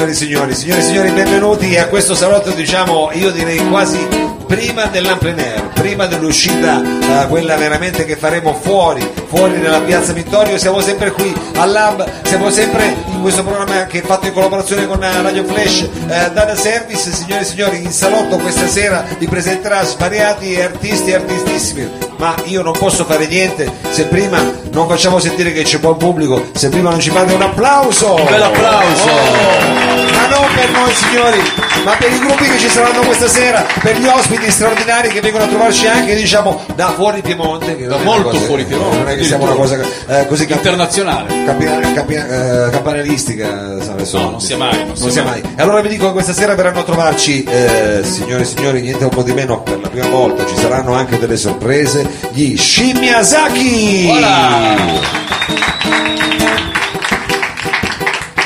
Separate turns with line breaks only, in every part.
Signori, signori, signori, signori, benvenuti a questo salotto, diciamo, io direi quasi prima dell'Amplen Air, prima dell'uscita, eh, quella veramente che faremo fuori, fuori nella piazza Vittorio, siamo sempre qui al Lab, siamo sempre in questo programma che è fatto in collaborazione con eh, Radio Flash eh, Data Service, signori e signori, in salotto questa sera vi presenterà svariati artisti e artistissimi, ma io non posso fare niente se prima non facciamo sentire che c'è buon pubblico, se prima non ci fate un applauso!
Un bel applauso!
Oh, non per noi signori, ma per i gruppi che ci saranno questa sera, per gli ospiti straordinari che vengono a trovarci anche diciamo da fuori Piemonte, che
Da
non
molto
cosa-
fuori Piemonte,
non è che siamo una cosa eh, così camp-
Internazionale.
capi- capi- eh, campanilistica, sa, adesso-
No, non sia mai, non sia
sia
mai.
mai. Allora vi dico che questa sera verranno a trovarci, eh, signore e signori, niente un po' di meno, per la prima volta ci saranno anche delle sorprese, gli Shimiazaki!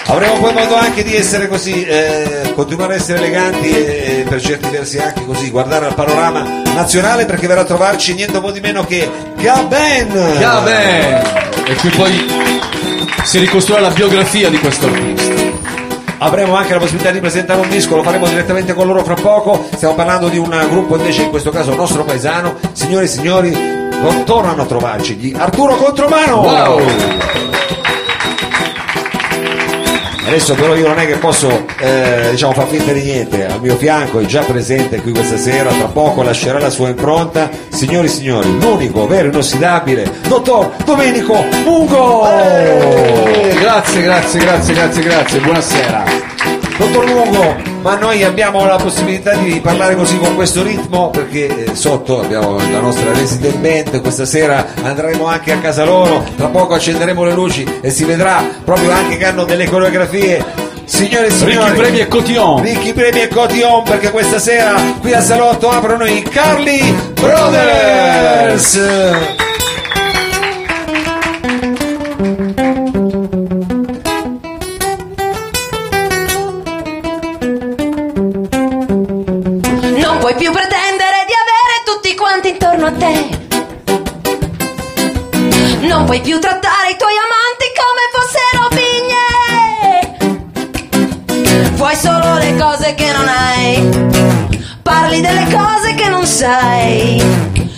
Avremo poi modo anche di essere così, eh, continuare a essere eleganti e, e per certi versi anche così, guardare al panorama nazionale perché verrà a trovarci niente po' di meno che Gaben!
Gaben! E qui poi si ricostruirà la biografia di questo artista.
Avremo anche la possibilità di presentare un disco, lo faremo direttamente con loro fra poco. Stiamo parlando di un gruppo invece, in questo caso nostro paesano. Signore e signori, tornano a trovarci gli Arturo Contromano!
Wow!
Adesso però io non è che posso eh, diciamo far finta di niente, al mio fianco è già presente qui questa sera, tra poco lascerà la sua impronta. Signori e signori, l'unico, vero, inossidabile, dottor Domenico Mungo!
Eh, grazie, grazie, grazie, grazie, grazie. Buonasera.
Dottor Lungo, ma noi abbiamo la possibilità di parlare così con questo ritmo perché eh, sotto abbiamo la nostra resident band, questa sera andremo anche a casa loro, tra poco accenderemo le luci e si vedrà proprio anche che hanno delle coreografie. Signore e signori,
Ricchi Premi e Cotillon.
Ricchi Premi e Cotillon perché questa sera qui al salotto aprono i Carly Brothers.
Puoi più trattare i tuoi amanti come fossero pigne. Vuoi solo le cose che non hai. Parli delle cose che non sai.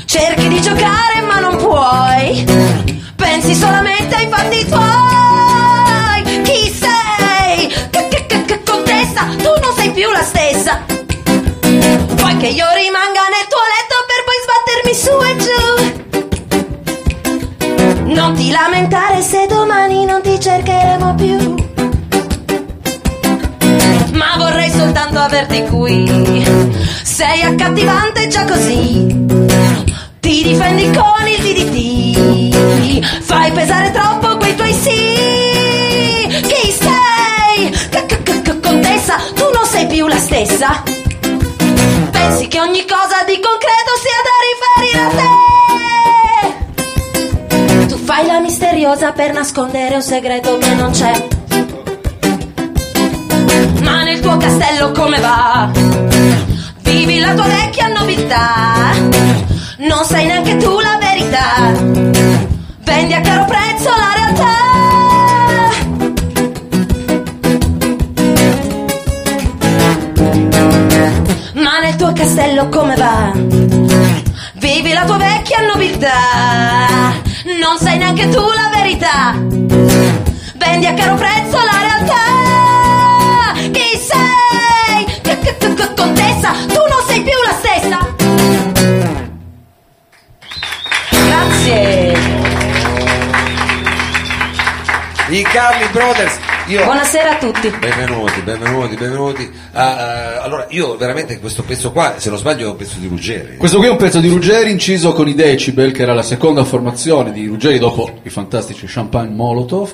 Cerchi di giocare ma non puoi. Pensi solamente ai cercheremo più. Ma vorrei soltanto averti qui. Sei accattivante già così. Ti difendi con il DDT. Fai pesare troppo quei tuoi sì. Chi sei? C- c- c- contessa, tu non sei più la stessa. Pensi che ogni cosa di concreto sia da riferire misteriosa per nascondere un segreto che non c'è. Ma nel tuo castello come va? Vivi la tua vecchia nobiltà. Non sai neanche tu la verità. Vendi a caro prezzo la realtà. Ma nel tuo castello come va? Vivi la tua vecchia nobiltà. Non sai neanche tu la verità. Vendi a caro prezzo la realtà. Chi sei? Contessa, tu non sei più la stessa. Grazie.
I Carly Brothers. Io
Buonasera a tutti.
Benvenuti, benvenuti, benvenuti. Ah, ah, allora, io veramente questo pezzo qua, se non sbaglio, è un pezzo di Ruggeri.
Questo qui è un pezzo di Ruggeri inciso con i Decibel, che era la seconda formazione di Ruggeri dopo i fantastici Champagne Molotov.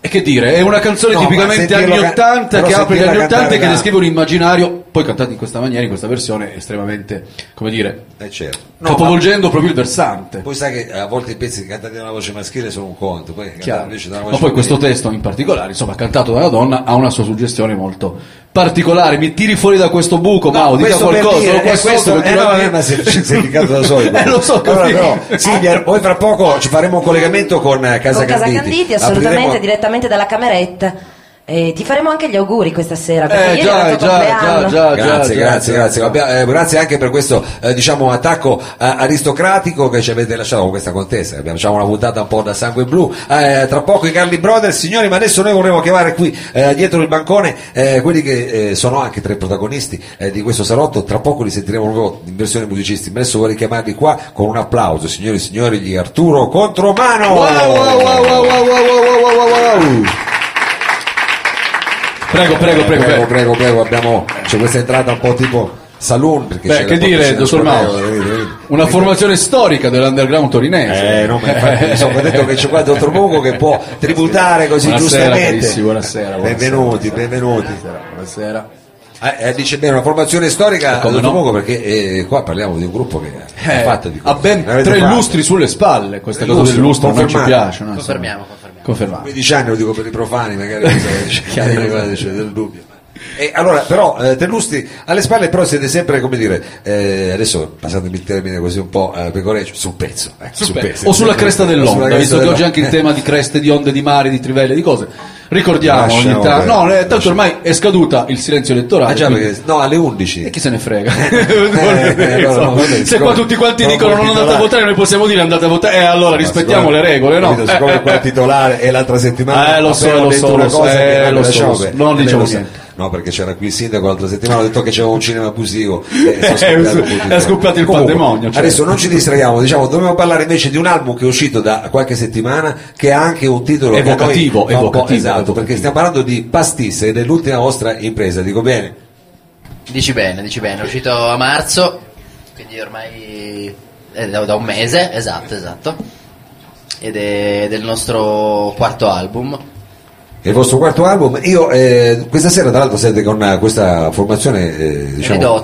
E che dire, è una canzone
No,
tipicamente anni
ca-
80
però
che apre gli anni 80 e che descrive un immaginario, poi cantato in questa maniera, in questa versione, estremamente, come dire,
Eh certo. No,
capovolgendo proprio il versante.
ma poi sai che a volte i pezzi cantati da una voce maschile sono un conto, poi cantati
Chiaro.
invece da una
Ma
voce
poi questo
femminile-
testo in particolare, insomma, cantato da una donna, ha una sua suggestione molto particolare, mi tiri fuori da questo buco,
No,
Mau, dica
questo per
qualcosa,
dire, eh,
sotto,
questo, eh,
continua
no,
a dire-
ma si si- si è ficcato da solo.
Eh, lo so,
allora, però, Silvia, poi fra poco ci faremo un collegamento con eh, Casa
Con Casa
Canditi.
Canditi, assolutamente,
Apriremo-
direttamente dalla cameretta. E ti faremo anche gli auguri questa sera, perché
Eh,
ieri
già, già, già, già,
Grazie,
già,
grazie,
già,
grazie. Abbia- eh, grazie anche per questo eh, diciamo attacco eh, aristocratico che ci avete lasciato con questa contesa. Abbiamo diciamo, una puntata un po' da sangue blu. Eh, tra poco i Carli Brothers, signori, ma adesso noi vorremmo chiamare qui eh, dietro il bancone eh, quelli che eh, sono anche tre protagonisti eh, di questo salotto. Tra poco li sentiremo proprio in versione musicisti. Ma adesso vorrei chiamarli qua con un applauso, signori e signori, gli Arturo Contromano.
Wow, wow, wow, wow, wow, wow, wow, wow, wow, wow. Prego, prego, prego,
prego,
prego.
prego, prego, abbiamo c'è questa entrata un po' tipo saloon perché
Beh,
c'è
che dire, dottor
venite.
Una formazione storica dell'underground torinese.
Eh, no, ma infatti, insomma, ho detto che c'è qua il dottor Buco che può tributare così
Buonasera,
giustamente.
buonasera, buonasera.
benvenuti, benvenuti.
Buonasera.
Eh, eh, dice bene, una formazione storica,
Come
dottor
no?
Buco, perché eh, qua parliamo di un gruppo che ha
Eh,
fatto di
ha ben tre
fatto.
lustri sulle spalle, questa cosa del lustro non ci piace. no?
Confermiamo, confermiamo.
Confermato.
15 anni lo dico per i profani, magari c'è, c'è del dubbio. E allora, però, eh, tre lustri alle spalle, però siete sempre, come dire, eh, adesso passatemi il termine così un po' eh, pecoreccio, sul pezzo. eh, sul pezzo.
o sulla cresta dell'onda, visto che oggi anche in
dell'onda.
tema di creste, di onde, di mari, di trivelle, di cose. Ricordiamo ogni tanto. No, eh, tanto
lasciamo.
ormai è scaduta il silenzio elettorale.
Ah già, perché, no, alle 11.
E chi se ne frega?
eh, no, no, vabbè,
Se qua tutti quanti dicono non andate a votare, noi possiamo dire andate a votare. Eh, allora rispettiamo le regole, no?
Capito, Siccome
Eh,
qua
eh,
il titolare e l'altra settimana
Eh, lo so, lo so, lo so, eh. Non
Eh,
diciamo niente.
No, perché c'era qui il sindaco l'altra settimana, ha detto che c'era un cinema abusivo. e
Eh, è scoppiato il
Comunque,
pandemonio, certo.
Adesso non ci distraiamo, diciamo, dobbiamo parlare invece di un album che è uscito da qualche settimana che ha anche un titolo
Evocativo, evocativo,
esatto,
evocativo.
perché stiamo parlando di Pastis ed è l'ultima vostra impresa, dico bene?
Dici bene, dici bene, è uscito a marzo, quindi ormai è da, da un mese, esatto, esatto. Ed è del nostro quarto album.
È il vostro quarto album. Io eh, questa sera, tra l'altro, siete con questa formazione, eh, diciamo,
Vedo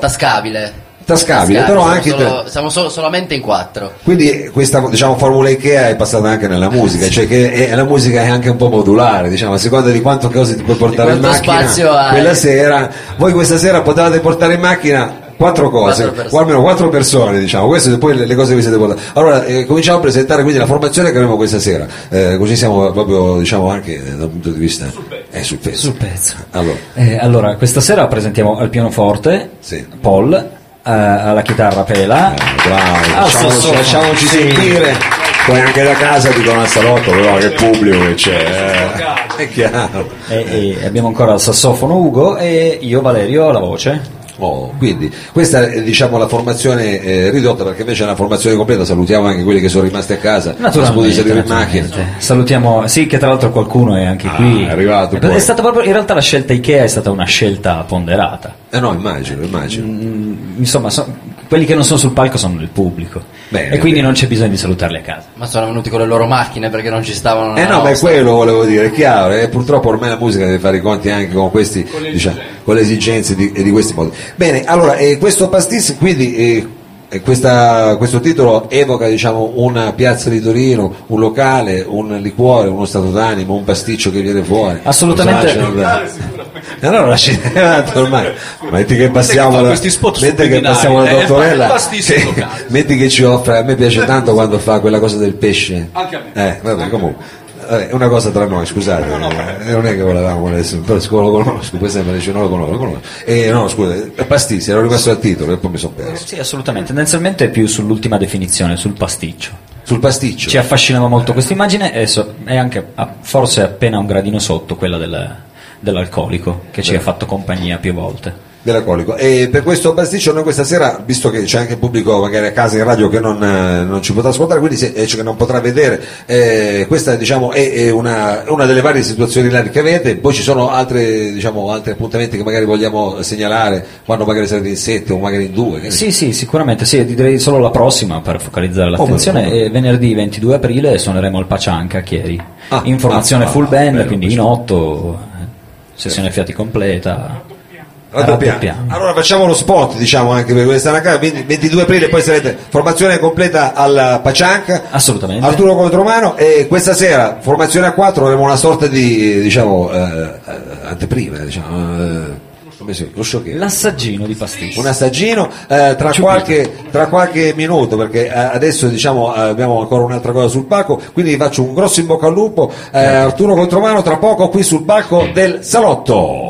tascabile.
Tascabile, però
siamo
anche-
solo- siamo solo- solamente in quattro.
Quindi questa diciamo, formula Ikea è passata anche nella musica, cioè che è, la musica è anche un po' modulare, diciamo, a seconda di quanto cose ti puoi portare in macchina
spazio hai.
quella sera. Voi questa sera potevate portare in macchina quattro cose,
Quattro
o almeno quattro persone, diciamo, queste sono poi le, le cose che vi siete portati. Allora, eh, cominciamo a presentare quindi la formazione che avremo questa sera, Eh, così siamo proprio, diciamo, anche eh, dal punto di vista... Eh, sul pezzo.
Sul pezzo.
Allora,
Eh, allora, questa sera presentiamo al pianoforte
Sì.
Paul, alla chitarra Pela,
eh, bravo,
al
lasciamoci, lasciamoci
Sì.
sentire. Poi anche da casa dicono al salotto, però che pubblico che c'è. eh. È chiaro.
e, e abbiamo ancora il sassofono Ugo e io Valerio alla voce.
Oh, quindi questa è diciamo la formazione eh, ridotta perché invece è una formazione completa, salutiamo anche quelli che sono rimasti a casa, potuti salire in macchina.
naturalmente. Salutiamo, sì che tra l'altro qualcuno è anche
Ah,
qui.
è arrivato
È, stata proprio, in realtà la scelta Ikea è stata una scelta ponderata.
Eh no, immagino, immagino.
Mm, Insomma, so- quelli che non sono sul palco sono del pubblico
Bene,
e quindi
bene.
non c'è bisogno di salutarli a casa.
Ma sono venuti con le loro macchine perché non ci stavano.
Eh no, ma è
nostra.
quello volevo dire, è chiaro, eh, purtroppo ormai la musica deve fare i conti anche con questi, diciamo, con le esigenze di, e di questi modi. Bene, allora, eh, questo pastis, quindi eh, questa- questo titolo evoca diciamo, una piazza di Torino, un locale, un liquore, uno stato d'animo, un pasticcio che viene fuori.
Assolutamente.
Cioè, E allora lasci avanti ormai. Metti che passiamo la,
spot
metti che passiamo la
eh,
dottorella. metti che ci offre, a me piace tanto quando fa quella cosa del pesce.
Anche a me.
Eh, vabbè, comunque. Vabbè, è una cosa tra noi, scusate, eh, non è che volevamo adesso, però siccome lo conosco, poi sempre dice non lo conosco, lo conosco. E no, scusa, è pasticcio, ero rimasto al titolo e poi mi sono perso.
Sì, assolutamente. Tendenzialmente è più sull'ultima definizione, sul pasticcio.
Sul pasticcio.
Ci affascinava molto questa immagine e so- è anche forse appena un gradino sotto quella del- dell'alcolico che ci ha fatto compagnia più volte.
Dell'alcolico. E per questo pasticcio noi questa sera, visto che c'è anche il pubblico magari a casa in radio che non, eh, non ci potrà ascoltare, quindi se, cioè che non potrà vedere, eh, questa diciamo è, è una, una delle varie situazioni che avete, poi ci sono altre, diciamo, altri appuntamenti che magari vogliamo segnalare quando magari sarete in sette o magari in due. che.
Sì, sì, sicuramente, sì, direi solo la prossima per focalizzare l'attenzione.
no.
E venerdì 22 aprile suoneremo al Pacianca a Chieri.
Ah,
Informazione
ah,
full
ah,
band,
bello,
quindi in otto, eh, sessione fiati completa.
Raddoppiamo. Allora facciamo lo spot, diciamo anche per questa casa, 20 22 aprile poi sarete formazione completa al Pacianca.
Assolutamente.
Arturo Contromano e questa sera formazione a 4 avremo una sorta di diciamo eh, eh, anteprima, diciamo, eh?
L'assaggino di pasticcio.
un assaggino eh, tra, qualche, tra qualche minuto perché eh, adesso diciamo eh, abbiamo ancora un'altra cosa sul palco quindi vi faccio un grosso in bocca al lupo eh, Arturo Contromano tra poco qui sul palco del salotto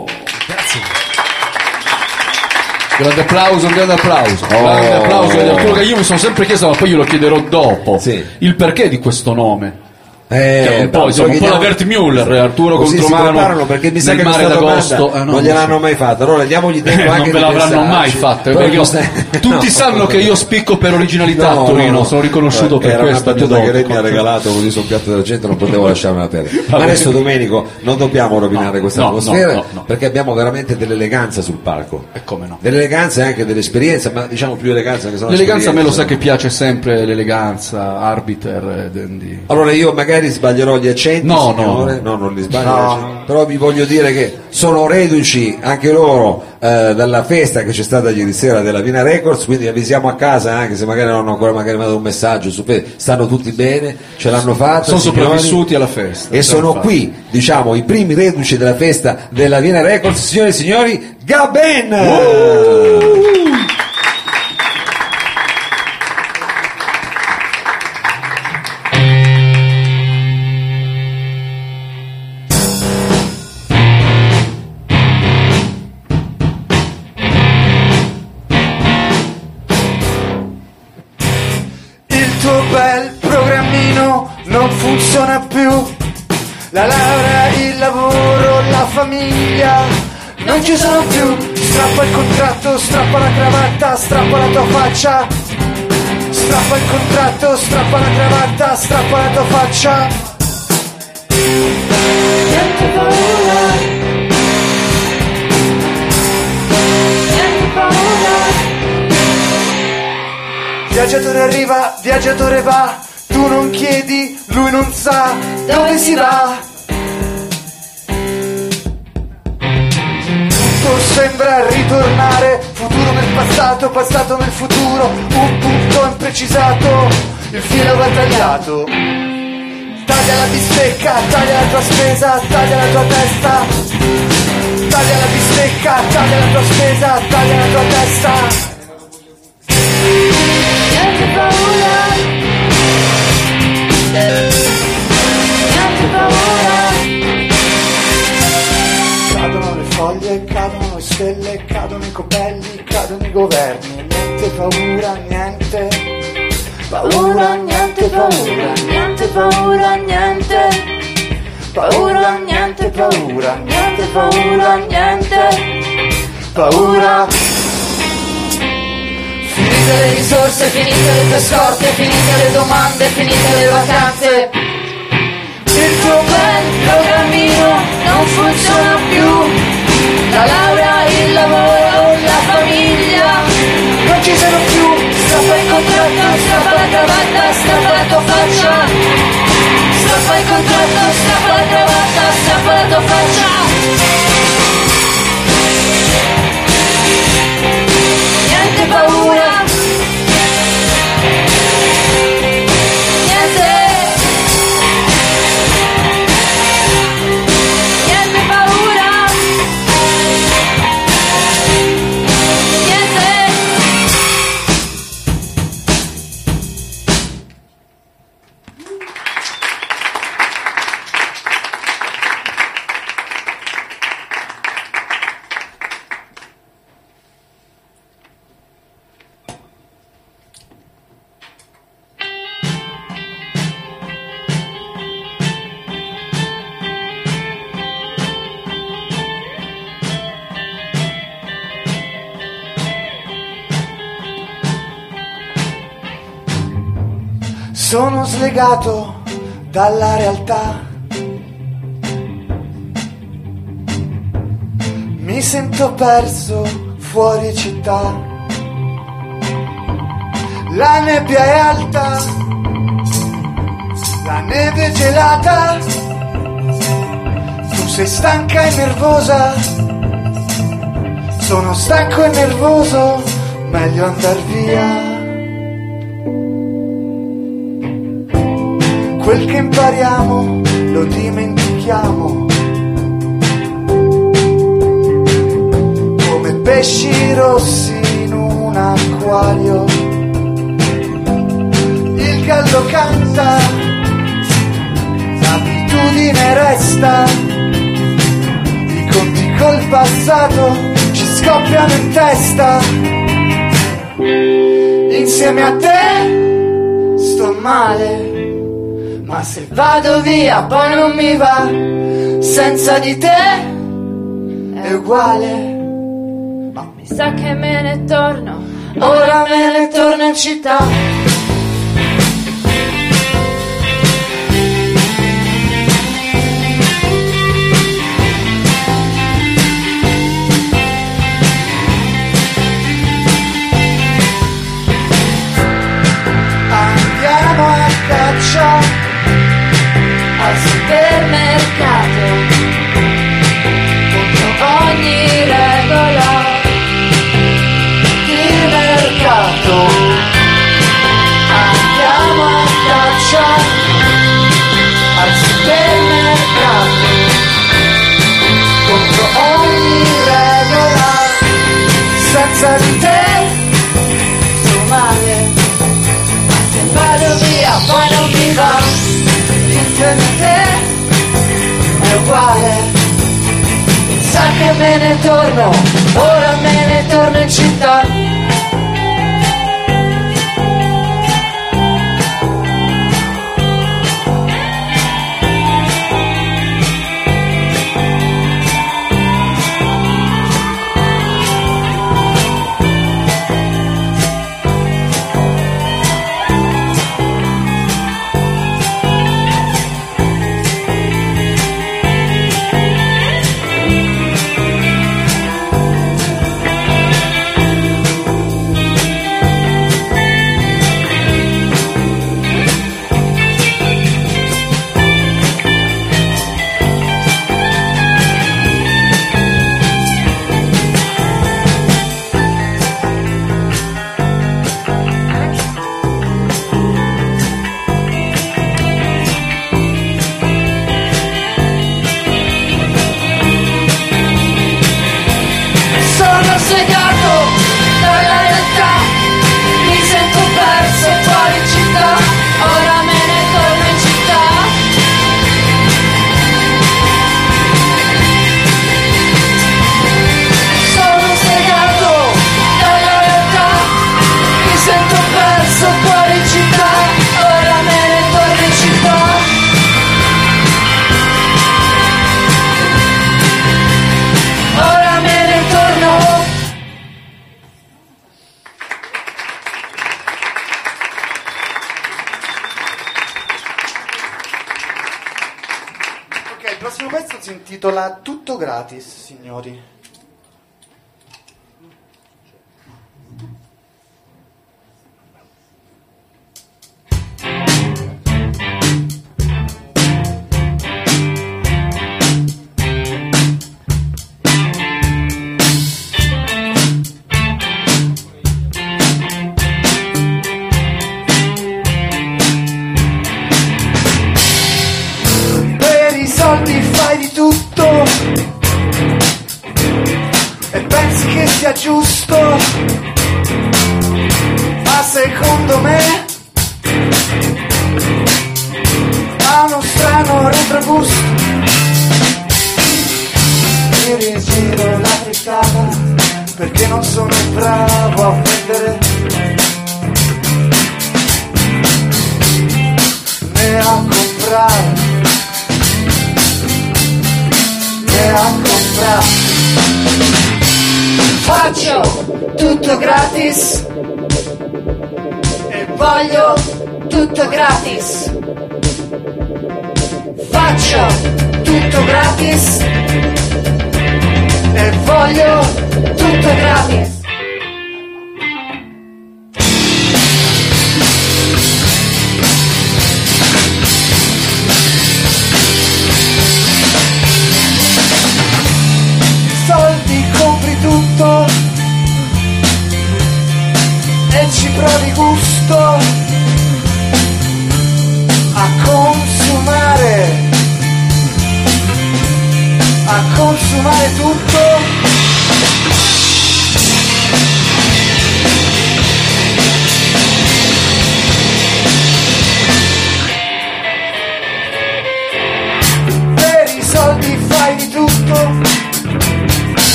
Grande applauso, un grande applauso. Grande applauso ad Arturo che io mi sono sempre chiesto, ma poi glielo chiederò dopo.
Sì.
Il perché di questo nome.
Eh,
Che è un po', insomma, un po' la Bert Müller, Arturo
Così si
Contromano
preparano perché mi sa che
mare
questa
d'agosto. Ah, no,
non gliel'hanno mai fatta allora diamogli tempo
Eh,
anche
non ve l'avranno mai fatta
questa-
tutti
No.
sanno che io spicco per originalità a Torino, sono riconosciuto per
era
questo.
una battuta che lei mi ha regalato così su un piatto d'argento non potevo lasciarmela perdere ma adesso Domenico non dobbiamo rovinare
No,
questa
no,
atmosfera
no, no.
perché abbiamo veramente dell'eleganza sul palco
E come no?
dell'eleganza e anche dell'esperienza ma diciamo più eleganza che sono
L'eleganza a me lo sa che piace sempre l'eleganza, arbiter, eh.
Allora io magari sbaglierò gli accenti,
No, no,
signore. no, non li sbaglio, gli accenti. però vi voglio dire che sono reduci anche loro eh, dalla festa che c'è stata ieri sera della Vina Records, quindi avvisiamo a casa anche se magari non hanno ancora magari mandato un messaggio, stanno tutti bene, ce l'hanno fatta.
Sono
signori.
sopravvissuti alla festa.
E sono
fatta.
qui, diciamo, i primi reduci della festa della Viena Records, signore e signori, Gaben!
Il faccia. Strappa il contratto, strappa la cravatta, strappa la tua faccia. Niente paura. Niente paura. Viaggiatore arriva, viaggiatore va, tu non chiedi, lui non sa dove si va. Sembra ritornare, futuro nel passato, passato nel futuro, un punto imprecisato, il filo va tagliato. Taglia la bistecca, taglia la tua spesa, taglia la tua testa. Taglia la bistecca, taglia la tua spesa, taglia la tua testa. Niente paura stelle, cadono i copelli, cadono i governi Niente paura, niente Paura, niente paura, niente paura, niente Paura, niente paura, niente paura, niente Paura Finite le risorse, finite le tue scorte, finite le domande, finite le vacanze. Il tuo bel programmino non funziona più. La laurea, il lavoro, la famiglia non ci sono più. Strappa il contratto, strappa la cravatta, strappa la tua faccia. Slegato dalla realtà. Mi sento perso fuori città. La nebbia è alta, la neve è gelata. Tu sei stanca e nervosa. Sono stanco e nervoso, meglio andar via. Quel che impariamo lo dimentichiamo. pesci rossi in un acquario. Il gallo canta, l'abitudine resta, i conti col passato ci scoppiano in testa. Insieme a te sto male, ma se vado via poi non mi va, senza di te è uguale.
Mi sa che me ne torno.
Ora me ne torno in città.
Supermercato. Contro ogni regola.
di mercato. Andiamo a caccia al supermercato contro ogni regola. Senza di te che me ne torno, ora me ne torno in città. Signori.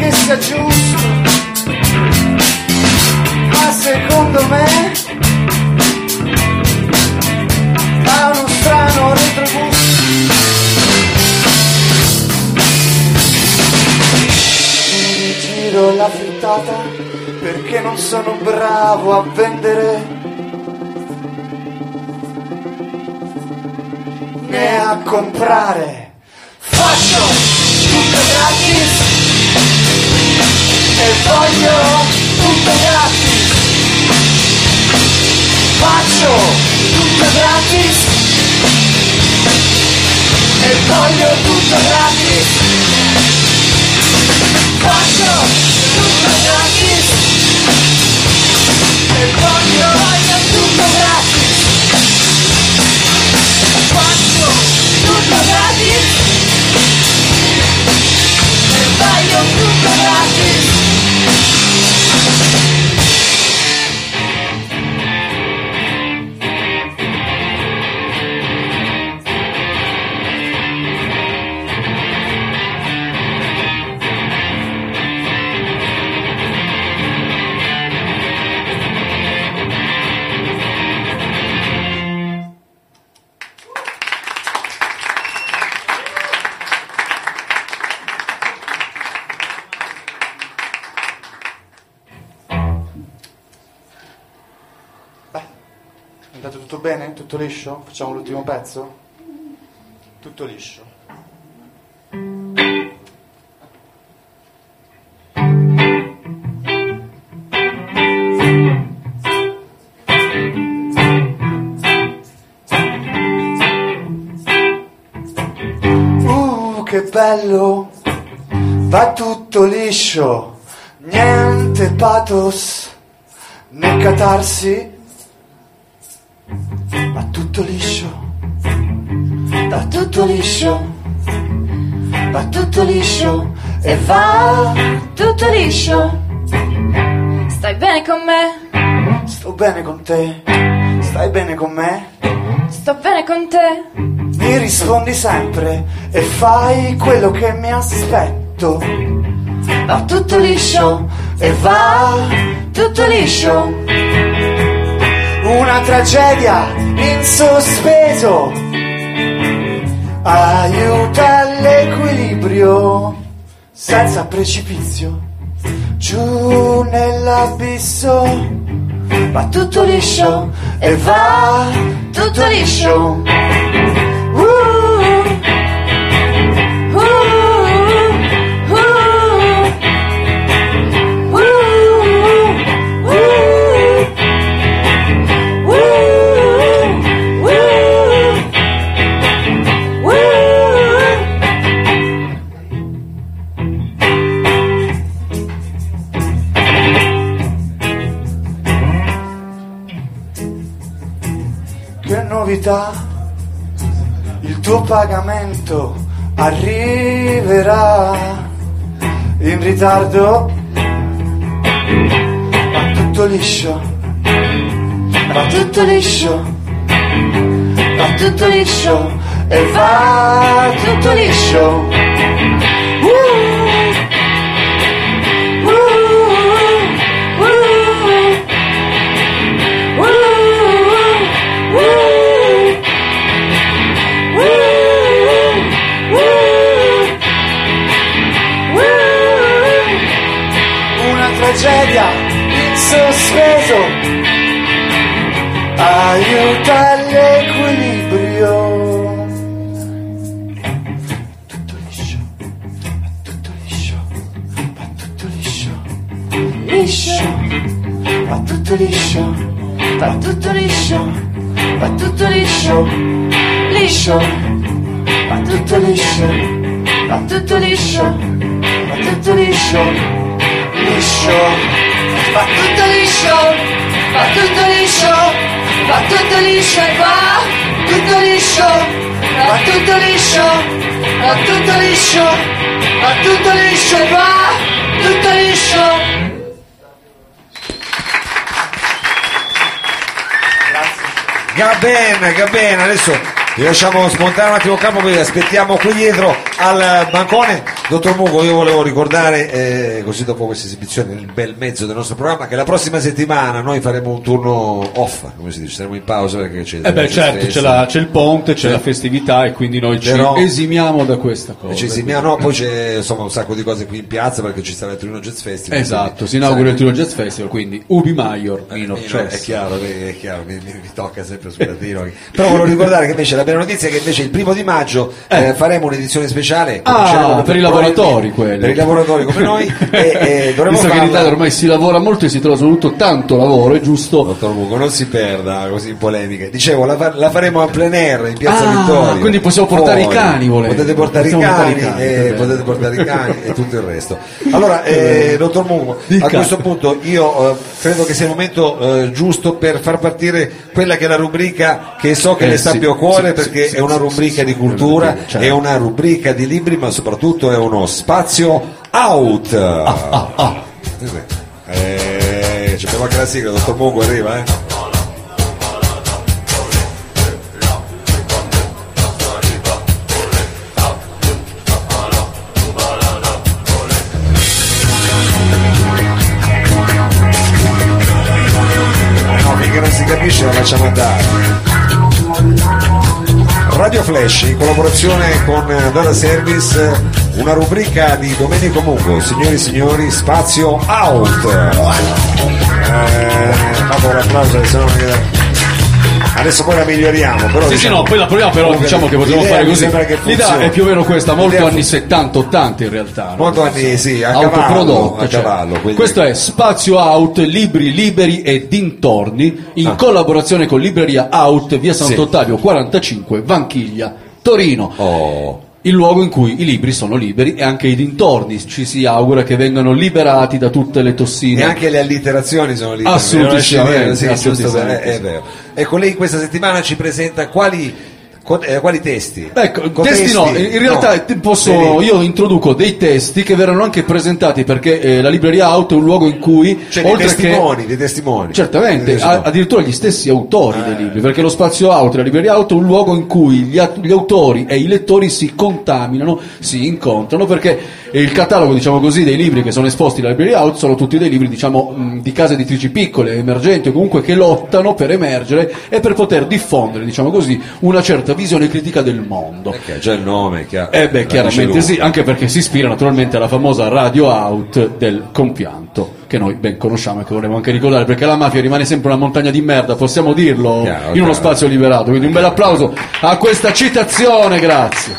Che sia giusto, ma secondo me ha uno strano retrogusto. Mi giro la frittata perché non sono bravo a vendere né a comprare. E voglio tutto gratis. Faccio tutto gratis e voglio tutto gratis. Faccio tutto gratis e voglio, liscio? Facciamo l'ultimo pezzo? Tutto liscio. Uh, che bello! Va tutto liscio, niente pathos né catarsi, va tutto liscio, va tutto liscio, va tutto liscio e va
Tutto liscio. Stai bene con me?
Sto bene con te, stai bene con me?
Sto bene con te.
Mi rispondi sempre e fai quello che mi aspetto. Va tutto liscio e va tutto liscio. Una tragedia in sospeso aiuta l'equilibrio senza precipizio. Giù nell'abisso va tutto liscio e va tutto liscio. Novità, il tuo pagamento arriverà in ritardo, va tutto liscio, va tutto liscio, va tutto liscio e va tutto liscio. Tragedia sospeso. Aiuta l'equilibrio. Tutto liscio, tutto liscio, va tutto liscio, liscio, va tutto liscio, va tutto liscio, va tutto liscio, liscio, va tutto liscio, va tutto liscio, va tutto liscio, liscio, va tutto liscio, va tutto liscio, va tutto liscio e va. Tutto liscio, va tutto liscio, va tutto liscio, va tutto liscio e va. Tutto liscio.
Gaben, Gaben, adesso Vi lasciamo smontare un attimo il campo, vi aspettiamo qui dietro al bancone. Dottor Mugo, io volevo ricordare, eh, così dopo questa esibizione, nel bel mezzo del nostro programma, che la prossima settimana noi faremo un turno off, come si dice, saremo in pausa perché c'è
Eh beh certo, c'è, la- c'è il ponte, c'è
Sì.
la festività e quindi noi ci
Però-
esimiamo da questa cosa.
Ci esimiamo, no, poi c'è insomma un sacco di cose qui in piazza perché ci sarà il Torino Jazz Festival.
Esatto, si inaugura il Tiro Jazz Festival, quindi Ubi Maior,
Eh,
Minor
eh,
Chess.
è chiaro, eh, è chiaro, mi, mi- mi tocca sempre sul latino. Però volevo ricordare che invece la bella notizia è che invece il primo di maggio eh, faremo un'edizione speciale.
Ah,
cominceremo
per i lavoratori quelli.
Per i lavoratori come noi e, e
Visto che in
farla-
Italia ormai si lavora molto e si trova soprattutto tanto lavoro, è giusto...
Dottor Mugo, non si perda così in polemiche. Dicevo, la, fa- la faremo a plein air in piazza
Ah,
Vittorio.
quindi possiamo portare
Fuori.
i cani, volendo.
Potete portare i
Possiamo
cani,
portare i cani,
eh, potete portare i cani e tutto il resto. Allora, eh, dottor Mugo, a
Dica.
questo punto io eh, credo che sia il momento eh, giusto per far partire quella che è la rubrica che so che
Eh,
le sta
sì,
più a cuore
sì,
perché
sì,
è una rubrica di cultura,
certo.
è una rubrica di libri, ma soprattutto è uno spazio out.
Ah,
Eh, ci abbiamo anche la sigla, dottor Mugo arriva, eh. Capisce la facciamo andare. Radio Flash in collaborazione con eh, Data Service, una rubrica di Domenico Mungo. Signori e signori, spazio out. Eh, fatto l'applauso, se no non- Adesso poi la miglioriamo, però
Sì, sì,
diciamo-
no, poi la proviamo, però diciamo che potremmo fare così.
che
L'idea è più o meno questa, molto
L'idea
anni
fu-
70-80 in realtà.
Molto anni, sì, a cavallo,
Autoprodotto,
a
cioè.
cavallo, quindi-
Questo è Spazio Out, libri liberi e dintorni, in
Ah.
collaborazione con Libreria Out, via
Sì.
Sant'Ottavio 45, Vanchiglia, Torino.
Oh.
Il luogo in cui i libri sono liberi e anche i dintorni ci si augura che vengano liberati da tutte le tossine.
E anche le allitterazioni sono lì.
Assolutissimamente,
Sì, giusto,
assolutissimamente,
è, vero. Ecco, lei questa settimana ci presenta quali, con- eh, quali testi?
Ecco,
Con
testi no, in realtà
No.
posso,
Dei
io introduco dei testi che verranno anche presentati perché eh, la libreria Out è un luogo in cui,
Cioè, dei
oltre
testimoni, dei testimoni.
che... Certamente,
Dei testimoni.
a- addirittura gli stessi autori
Eh.
dei libri, perché lo spazio Out, la libreria Out è un luogo in cui gli, gli autori e i lettori si contaminano, si incontrano, perché il catalogo, diciamo così, dei libri che sono esposti alla libreria Out sono tutti dei libri, diciamo, di case editrici piccole, emergenti o comunque che lottano per emergere e per poter diffondere, diciamo così, una certa visione critica del mondo.
Perché già il nome, chiaro.
Eh beh, chiaramente sì, anche perché si ispira naturalmente alla famosa radio out del compianto, che noi ben conosciamo e che vorremmo anche ricordare, perché la mafia rimane sempre una montagna di merda, possiamo dirlo
Chiaro,
in uno
chiaro.
spazio liberato. Quindi un bel applauso a questa citazione, grazie.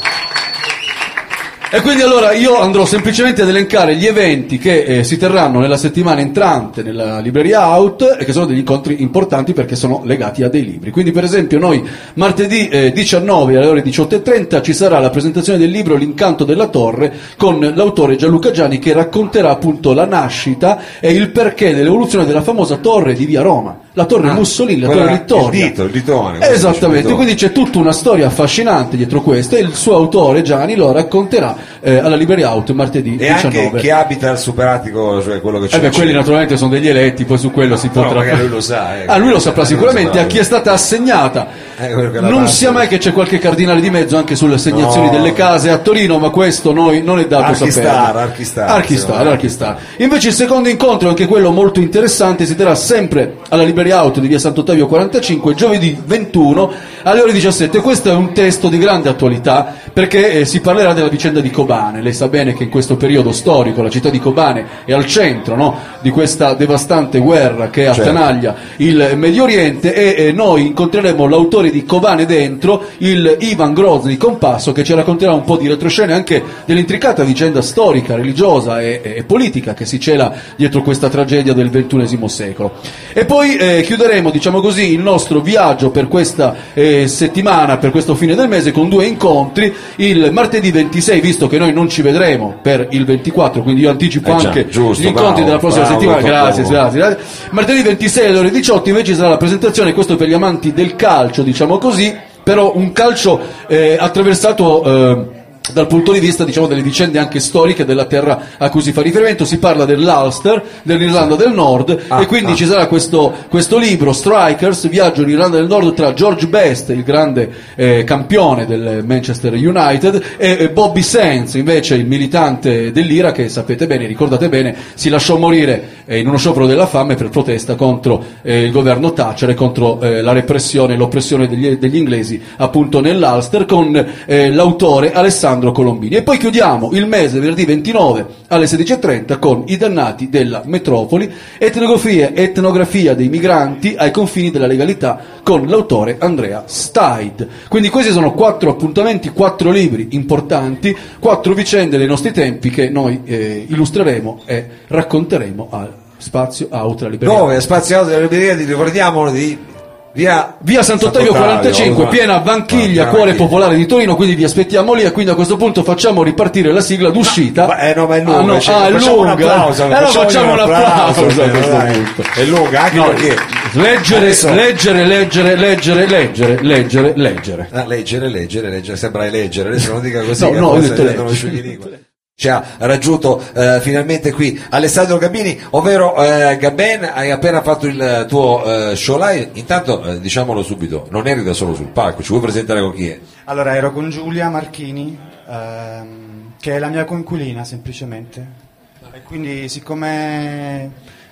E quindi allora io andrò semplicemente ad elencare gli eventi che eh, si terranno nella settimana entrante nella libreria Out e che sono degli incontri importanti perché sono legati a dei libri. Quindi per esempio noi martedì eh, 19 alle ore 18.30 ci sarà la presentazione del libro L'incanto della torre con l'autore Gianluca Gianni che racconterà appunto la nascita e il perché dell'evoluzione della famosa torre di via Roma. La torre
Ah,
Mussolini, la torre Vittoria.
il dito, il ditone, il
Esattamente, quindi c'è tutta una storia affascinante dietro questo e il suo autore Gianni lo racconterà eh, alla Libreria Out martedì
E
19.
anche chi abita al superatico, cioè quello che c'è.
Eh beh, quelli naturalmente sono degli eletti, poi su quello si potrà.
magari lui lo sa, eh.
Ah, lui lo saprà
Eh, lo
sicuramente.
saprà.
A chi è stata assegnata.
Eh,
non sia mai che c'è qualche cardinale di mezzo anche sulle assegnazioni
No.
delle case a Torino, ma questo noi non è dato
Archistar,
sapere.
Archistar,
Archistar,
me.
Archistar. Invece il secondo incontro, anche quello molto interessante, si terrà sempre alla Libreria Auto di via Sant'Ottavio 45, giovedì 21 alle ore 17. Questo è un testo di grande attualità perché eh, si parlerà della vicenda di Kobane. Lei sa bene che in questo periodo storico la città di Kobane è al centro no, di questa devastante guerra che
Certo.
attanaglia il Medio Oriente e eh, noi incontreremo l'autore di Kobane dentro, il Ivan Grozny Compasso, che ci racconterà un po' di retroscena anche dell'intricata vicenda storica, religiosa e, e politica che si cela dietro questa tragedia del XXI secolo. E poi eh, chiuderemo, diciamo così, il nostro viaggio per questa eh, settimana, per questo fine del mese, con due incontri. Il martedì 26, visto che noi non ci vedremo per il 24, quindi io anticipo
Eh già,
anche
giusto,
gli incontri
bravo,
della prossima
bravo,
settimana. Grazie, grazie, grazie. Martedì 26 alle ore 18 invece sarà la presentazione, questo per gli amanti del calcio, diciamo così, però un calcio eh, attraversato eh, dal punto di vista diciamo, delle vicende anche storiche della terra a cui si fa riferimento. Si parla dell'Ulster, dell'Irlanda del Nord
Ah,
e quindi
ah.
ci sarà questo, questo libro, Strikers, viaggio in Irlanda del Nord tra George Best, il grande eh, campione del Manchester United, e, e Bobby Sands, invece il militante dell'IRA che sapete bene, ricordate bene, si lasciò morire eh, in uno sciopero della fame per protesta contro eh, il governo Thatcher e contro eh, la repressione e l'oppressione degli, degli inglesi appunto nell'Ulster con eh, l'autore Alessandro Colombini. E poi chiudiamo il mese venerdì 29 alle 16.30 con I dannati della metropoli, etnografia, etnografia dei migranti ai confini della legalità con l'autore Andrea Staid. Quindi questi sono quattro appuntamenti, quattro libri importanti, quattro vicende dei nostri tempi che noi eh, illustreremo e racconteremo al Spazio Autra Libreria.
Dove? Spazio della libreria, di- ricordiamolo di via,
Via Sant'Ottavio
Sant'Ottavio,
45,
ma-
piena Vanchiglia, cuore popolare di Torino, quindi vi aspettiamo lì e quindi a questo punto facciamo ripartire la sigla d'uscita.
Ma- eh, no, ma è lunga,
Ah, no,
cioè,
ah,
facciamo un
lunga.
applauso,
Eh, allora
facciamo
un
un applauso,
applauso a questo
dai.
punto.
È lunga anche
No,
perché
Leggere,
Adesso-
leggere, leggere, leggere, leggere, leggere, leggere.
Ah, leggere, leggere, leggere, sembra leggere, adesso non dica così,
No, no, ho detto leggere.
Ci ha raggiunto eh, finalmente qui Alessandro Gabini, ovvero eh, Gaben, hai appena fatto il tuo eh, show live, intanto eh, diciamolo subito, non eri da solo sul palco, ci vuoi presentare con chi è?
Allora, ero con Giulia Marchini, ehm, che è la mia coinquilina semplicemente. E quindi, siccome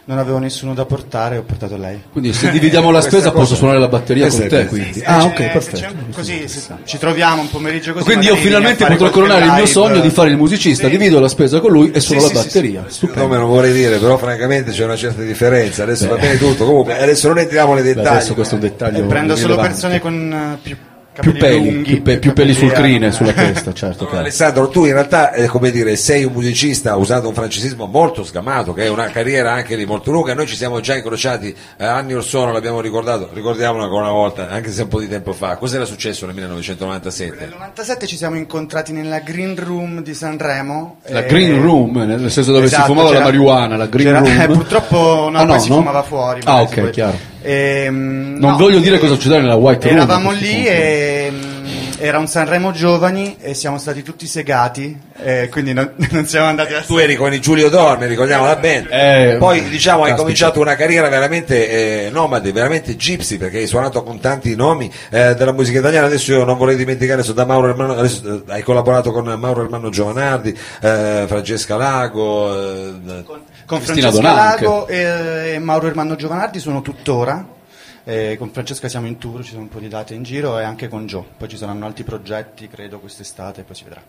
non avevo nessuno da portare, ho portato lei.
Quindi se dividiamo la spesa
cosa-
posso suonare la batteria con te, quindi.
Se
Ah,
c'è-
ok,
c'è
perfetto.
un- così ci troviamo un pomeriggio così.
Quindi io finalmente potrò coronare il mio
live.
sogno di fare il musicista,
Sì.
divido la spesa con lui e suono
Sì,
la
sì, sì,
batteria.
Come
Stupendo.
non vorrei dire, però francamente c'è una certa differenza, adesso va bene tutto, comunque adesso non entriamo nei
Beh,
dettagli.
adesso questo è un dettaglio.
E prendo solo persone con eh, più
più peli,
lunghi,
più, pe- più peli sul crine sulla testa, certo. Chiaro.
Alessandro, tu in realtà, eh, come dire, sei un musicista, usato un francesismo molto sgamato, che è una carriera anche lì molto lunga. Noi ci siamo già incrociati eh, anni or sono, l'abbiamo ricordato, ricordiamolo ancora una volta, anche se un po' di tempo fa. Cos'era successo nel
Nel
1997?
97 ci siamo incontrati nella Green Room di Sanremo.
La
e-
Green Room, nel senso dove
Esatto,
si fumava la marijuana, la Green Room.
eh, purtroppo no,
Ah,
poi si
no?
fumava fuori.
Ah, ok,
poi-
chiaro.
Ehm,
Non
no,
voglio dire
eh,
cosa succedeva nella White Room.
Eravamo lì e mm, era un Sanremo giovani e siamo stati tutti segati, e quindi non, non siamo andati a
Tu eri con i Giulio Dormi, ricordiamo la band.
Eh,
Poi diciamo hai cominciato una carriera veramente eh, nomade, veramente gypsy, perché hai suonato con tanti nomi eh, della musica italiana. Adesso io non vorrei dimenticare, adesso da Mauro Ermano, adesso, eh, hai collaborato con Mauro Ermano Giovanardi, eh, Francesca Lago, eh,
con
Cristina
Francesca
Donanche.
Lago e, e Mauro Ermanno Giovanardi sono tuttora. eh, con Francesca siamo in tour, ci sono un po' di date in giro e anche con Joe. Poi ci saranno altri progetti, credo, quest'estate, poi si vedrà.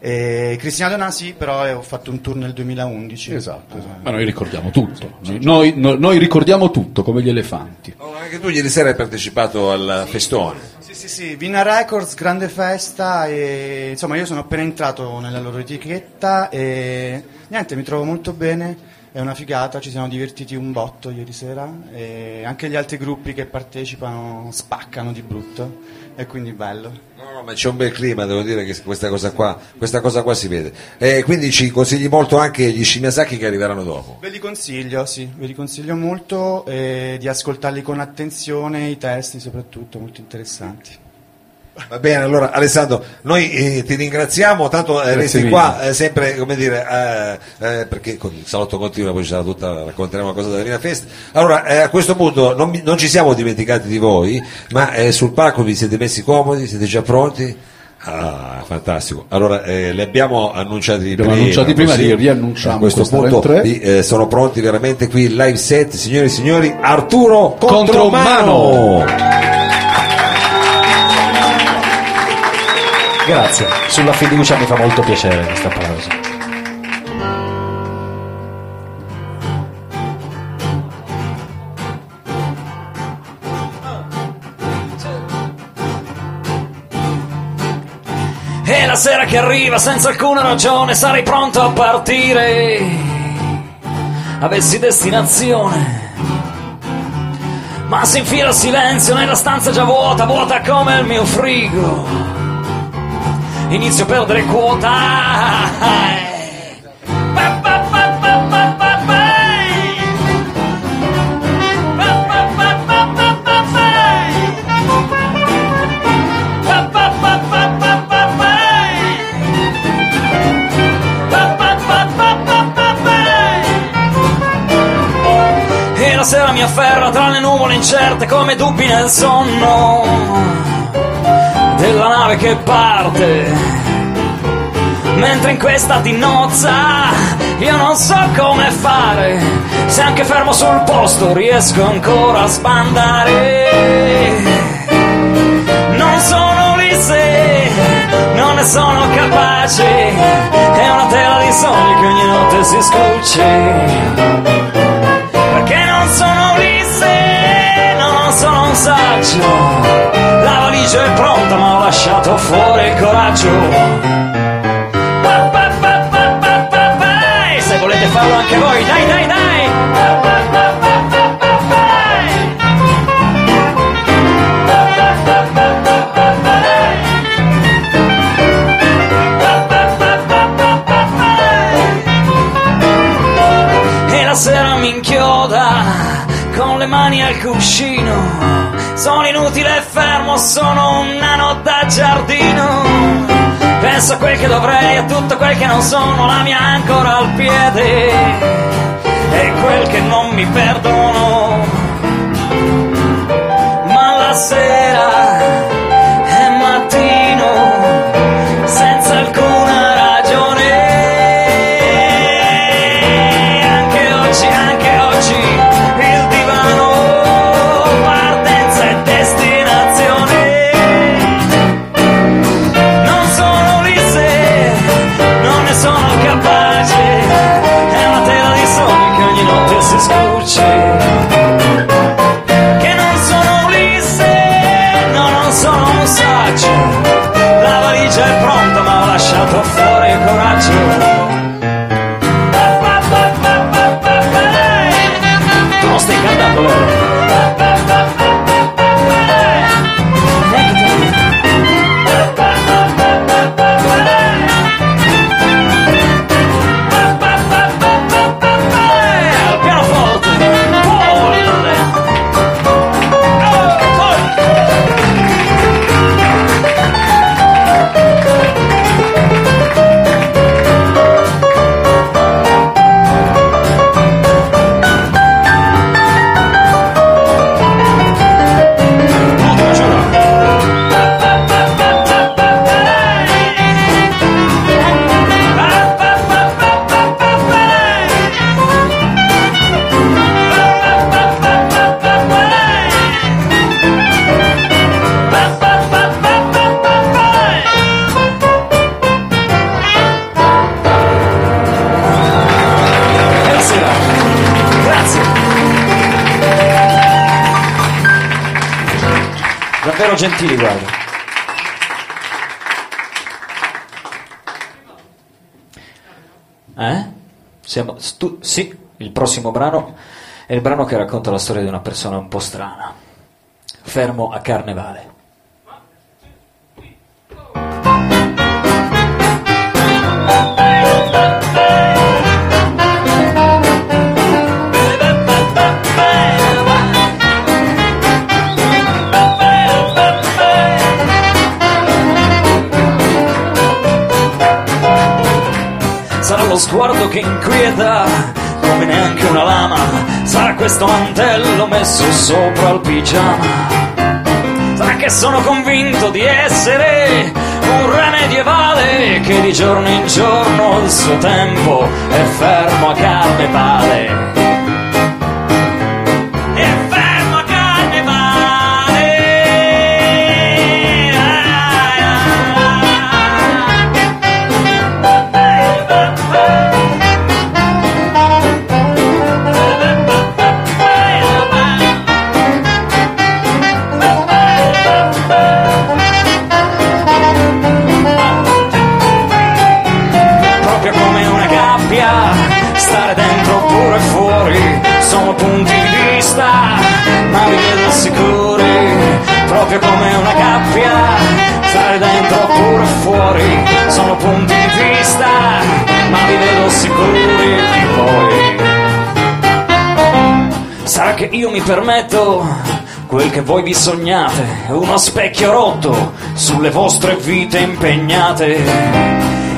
E Cristina Donà sì, però eh, ho fatto un tour nel 2011.
Esatto, esatto. ma noi ricordiamo tutto. Noi, noi- noi ricordiamo tutto, come gli elefanti.
Oh, anche tu ieri sera hai partecipato al festone.
Sì, sì, sì, Vina Records, grande festa e insomma io sono appena entrato nella loro etichetta e niente, mi trovo molto bene, è una figata, ci siamo divertiti un botto ieri sera e anche gli altri gruppi che partecipano spaccano di brutto e quindi bello.
No, no, ma c'è un bel clima, devo dire che questa cosa qua, questa cosa qua si vede. E quindi ci consigli molto anche gli Shimiasaki che arriveranno dopo.
Ve li consiglio, sì, ve li consiglio molto e di ascoltarli con attenzione, i testi soprattutto, molto interessanti.
Va bene, allora Alessandro, noi eh, ti ringraziamo, tanto eh, resti
mille.
qua eh, sempre, come dire, eh, eh, perché con il salotto continua, poi ci sarà tutta, racconteremo qualcosa della Rina Fest. Allora, eh, a questo punto non, non ci siamo dimenticati di voi, ma sul palco vi siete messi comodi, siete già pronti? Ah, fantastico. Allora, eh, li abbiamo annunciati
Abbiamo
prima.
annunciati prima,
così,
li riannunciamo
A questo punto vi, eh, sono pronti veramente qui il live set, signori e signori, Arturo
Contro
Contromano.
Grazie, sulla fiducia mi fa molto piacere questo applauso. E la sera che arriva senza alcuna ragione sarei pronto a partire. Avessi destinazione. Ma si infila il silenzio nella stanza già vuota, vuota come il mio frigo inizio a perdere quota. E la sera mi afferra tra le nuvole incerte come dubbi nel sonno della nave che parte. Mentre in questa di nozza io non so come fare, se anche fermo sul posto riesco ancora a sbandare. Non sono lì se non ne sono capace, è una tela di sogni che ogni notte si scuce. Perché non sono lì se non sono un saggio, valigia è pronta ma ho lasciato fuori il coraggio. Inutile e fermo, sono un nano da giardino. Penso a quel che dovrei, a tutto quel che non sono, la mia ancora al piede e quel che non mi perdono. Ma la sera gentili, guarda. Eh? Siamo stu- sì, il prossimo brano è il brano che racconta la storia di una persona un po' strana. Fermo a carnevale. Che inquieta come neanche una lama. Sarà questo mantello messo sopra il pigiama. Sarà che sono convinto di essere un re medievale che di giorno in giorno il suo tempo è fermo a carnevale. È che io mi permetto quel che voi vi sognate, uno specchio rotto sulle vostre vite impegnate.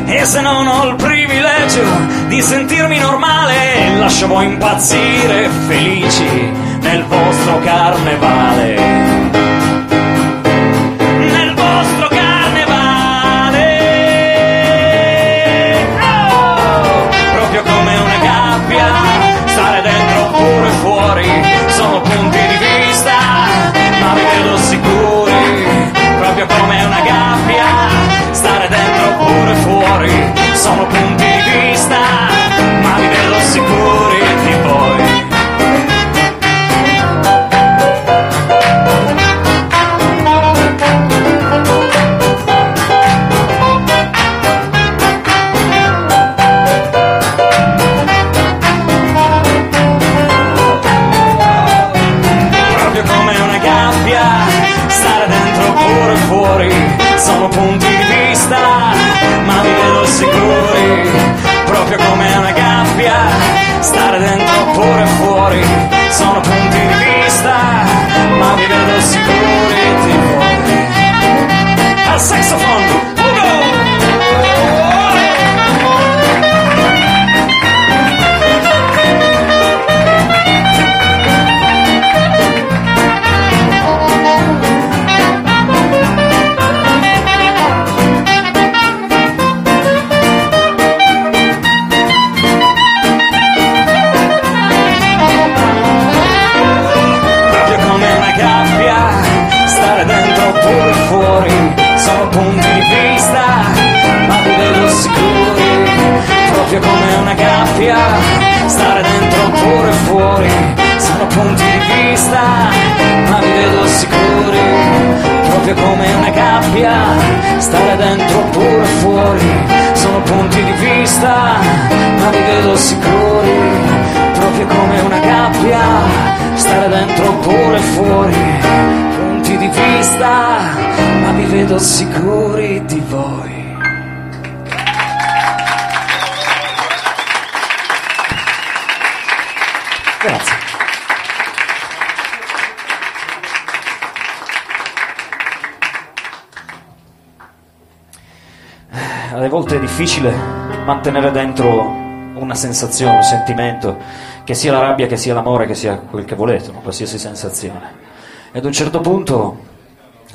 E se non ho il privilegio di sentirmi normale, lascio voi impazzire felici nel vostro carnevale. Sono punti di vista, ma vi vedo sicuri. Proprio come una gabbia, stare dentro oppure fuori, sono punti di vista, difficile mantenere dentro una sensazione, un sentimento, che sia la rabbia, che sia l'amore, che sia quel che volete, una qualsiasi sensazione. E ad un certo punto,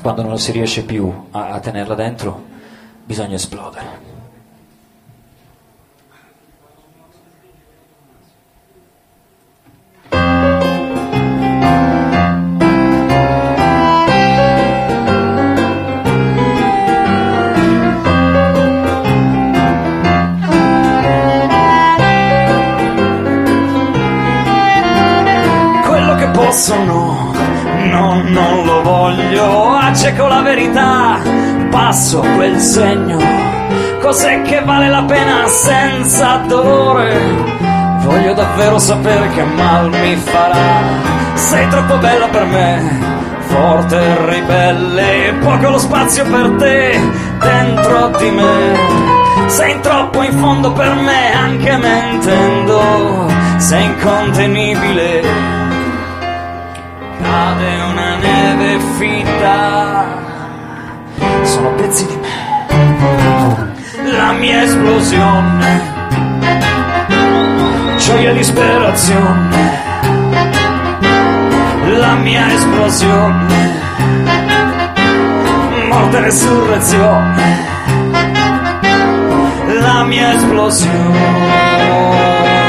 quando non si riesce più a, a tenerla dentro, bisogna esplodere. Sapere che mal mi farà, sei troppo bella per me, forte e ribelle, poco lo spazio per te dentro di me. Sei troppo in fondo per me, anche mentendo, sei incontenibile. Cade una neve fitta, sono pezzi di me. La mia esplosione, gioia e disperazione. La mia esplosione, morte e resurrezione. La mia esplosione.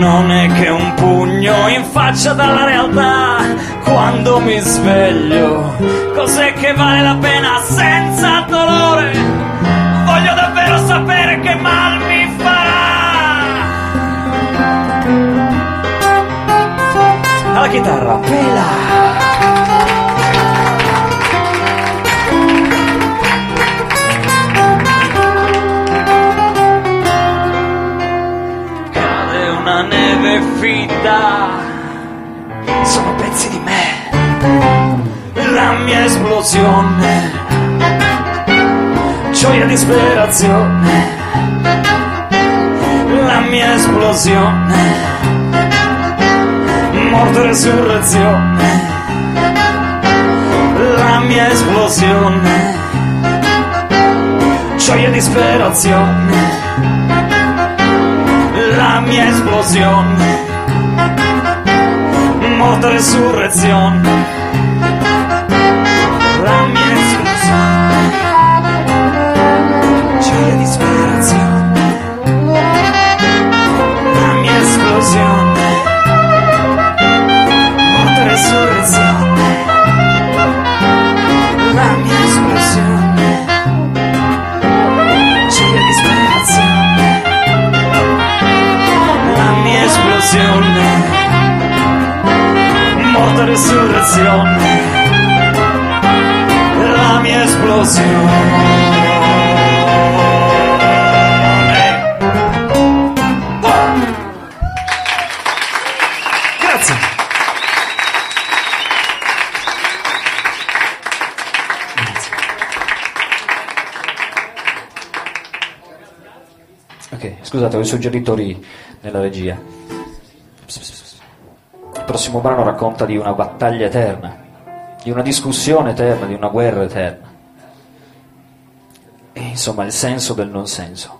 Non è che un pugno in faccia dalla realtà quando mi sveglio. Cos'è che vale la pena senza dolore? Voglio davvero sapere che mal mi farà. Alla chitarra, pela. Fitta, sono pezzi di me. La mia esplosione, gioia disperazione, la mia esplosione, morte e resurrezione, la mia esplosione, gioia disperazione, la mia esplosione, morte resurrezione, la mia esplosione, gioia e disperazione, la mia esplosione, morte e resurrezione, la mia esplosione. Grazie.
Ok, scusate, ho i suggeritori nella regia. Prossimo brano racconta di una battaglia eterna, di una discussione eterna, di una guerra eterna. E insomma il senso del non senso.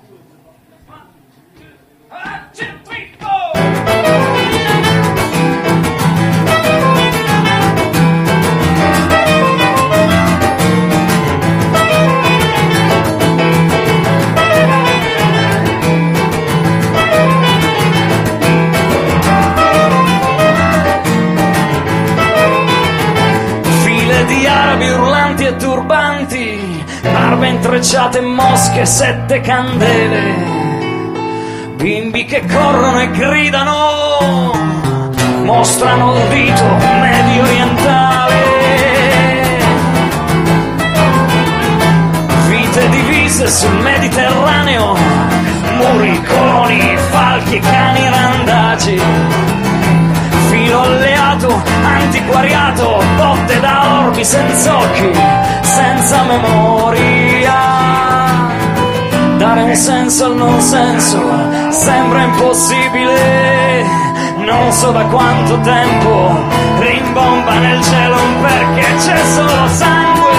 Mosche, sette candele, bimbi che corrono e gridano, mostrano il dito medio orientale. Vite divise sul Mediterraneo, muri, coloni, falchi cani randagi filo alleato, antiquariato, botte da orbi senza occhi, senza memoria. Dare un senso al non senso sembra impossibile. Non so da quanto tempo rimbomba nel cielo perché c'è solo sangue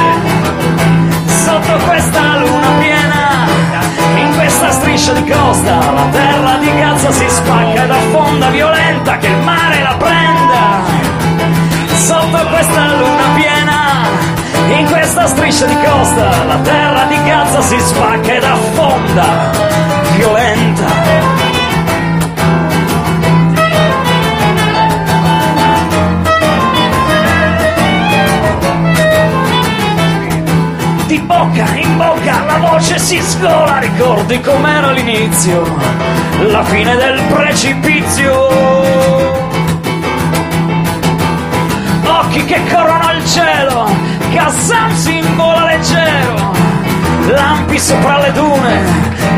sotto questa luna piena, in questa striscia di costa, la terra di Gaza si spacca ed affonda violenta che il mare la prenda. Sotto questa luna piena, in questa striscia di costa, la terra si spacca ed affonda violenta. Di bocca in bocca la voce si sgola, ricordi com'era l'inizio, la fine del precipizio. Occhi che corrono al cielo, Kassam si invola leggero, lampi sopra le dune,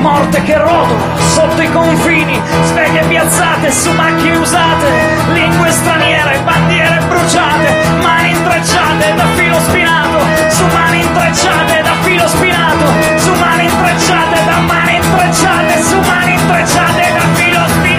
morte che rotola sotto i confini, sveglie piazzate su macchie usate, lingue straniere, bandiere bruciate, mani intrecciate da filo spinato, su mani intrecciate da filo spinato, su mani intrecciate da mani intrecciate, su mani intrecciate da filo spinato!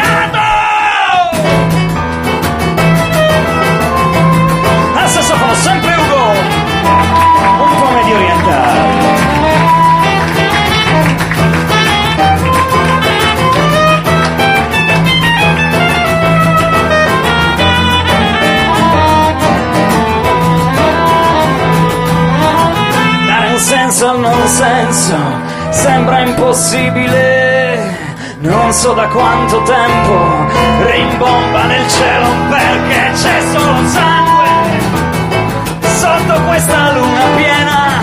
Senso sembra impossibile. Non so da quanto tempo rimbomba nel cielo perché c'è solo sangue sotto questa luna piena.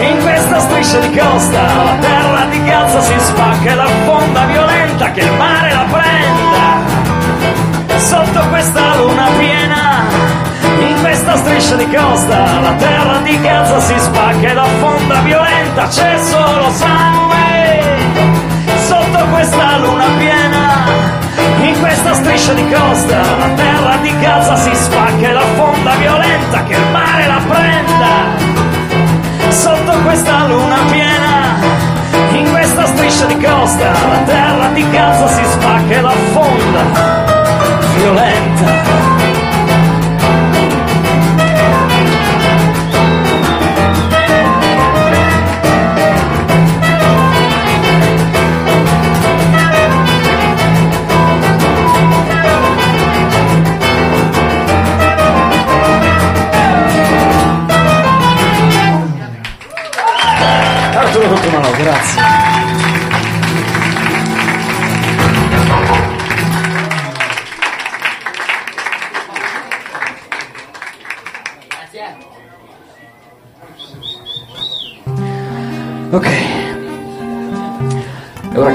In questa striscia di costa la terra di Gaza si spacca e la fonda violenta che il mare la prenda sotto questa luna piena questa striscia di costa, la terra di Kansas si spacca ed affonda violenta, c'è solo sangue sotto questa luna piena. In questa striscia di costa, la terra di Gaza si spacca ed affonda violenta, che il mare la prenda. Sotto questa luna piena,
in questa striscia di costa, la terra di Gaza si spacca ed affonda violenta.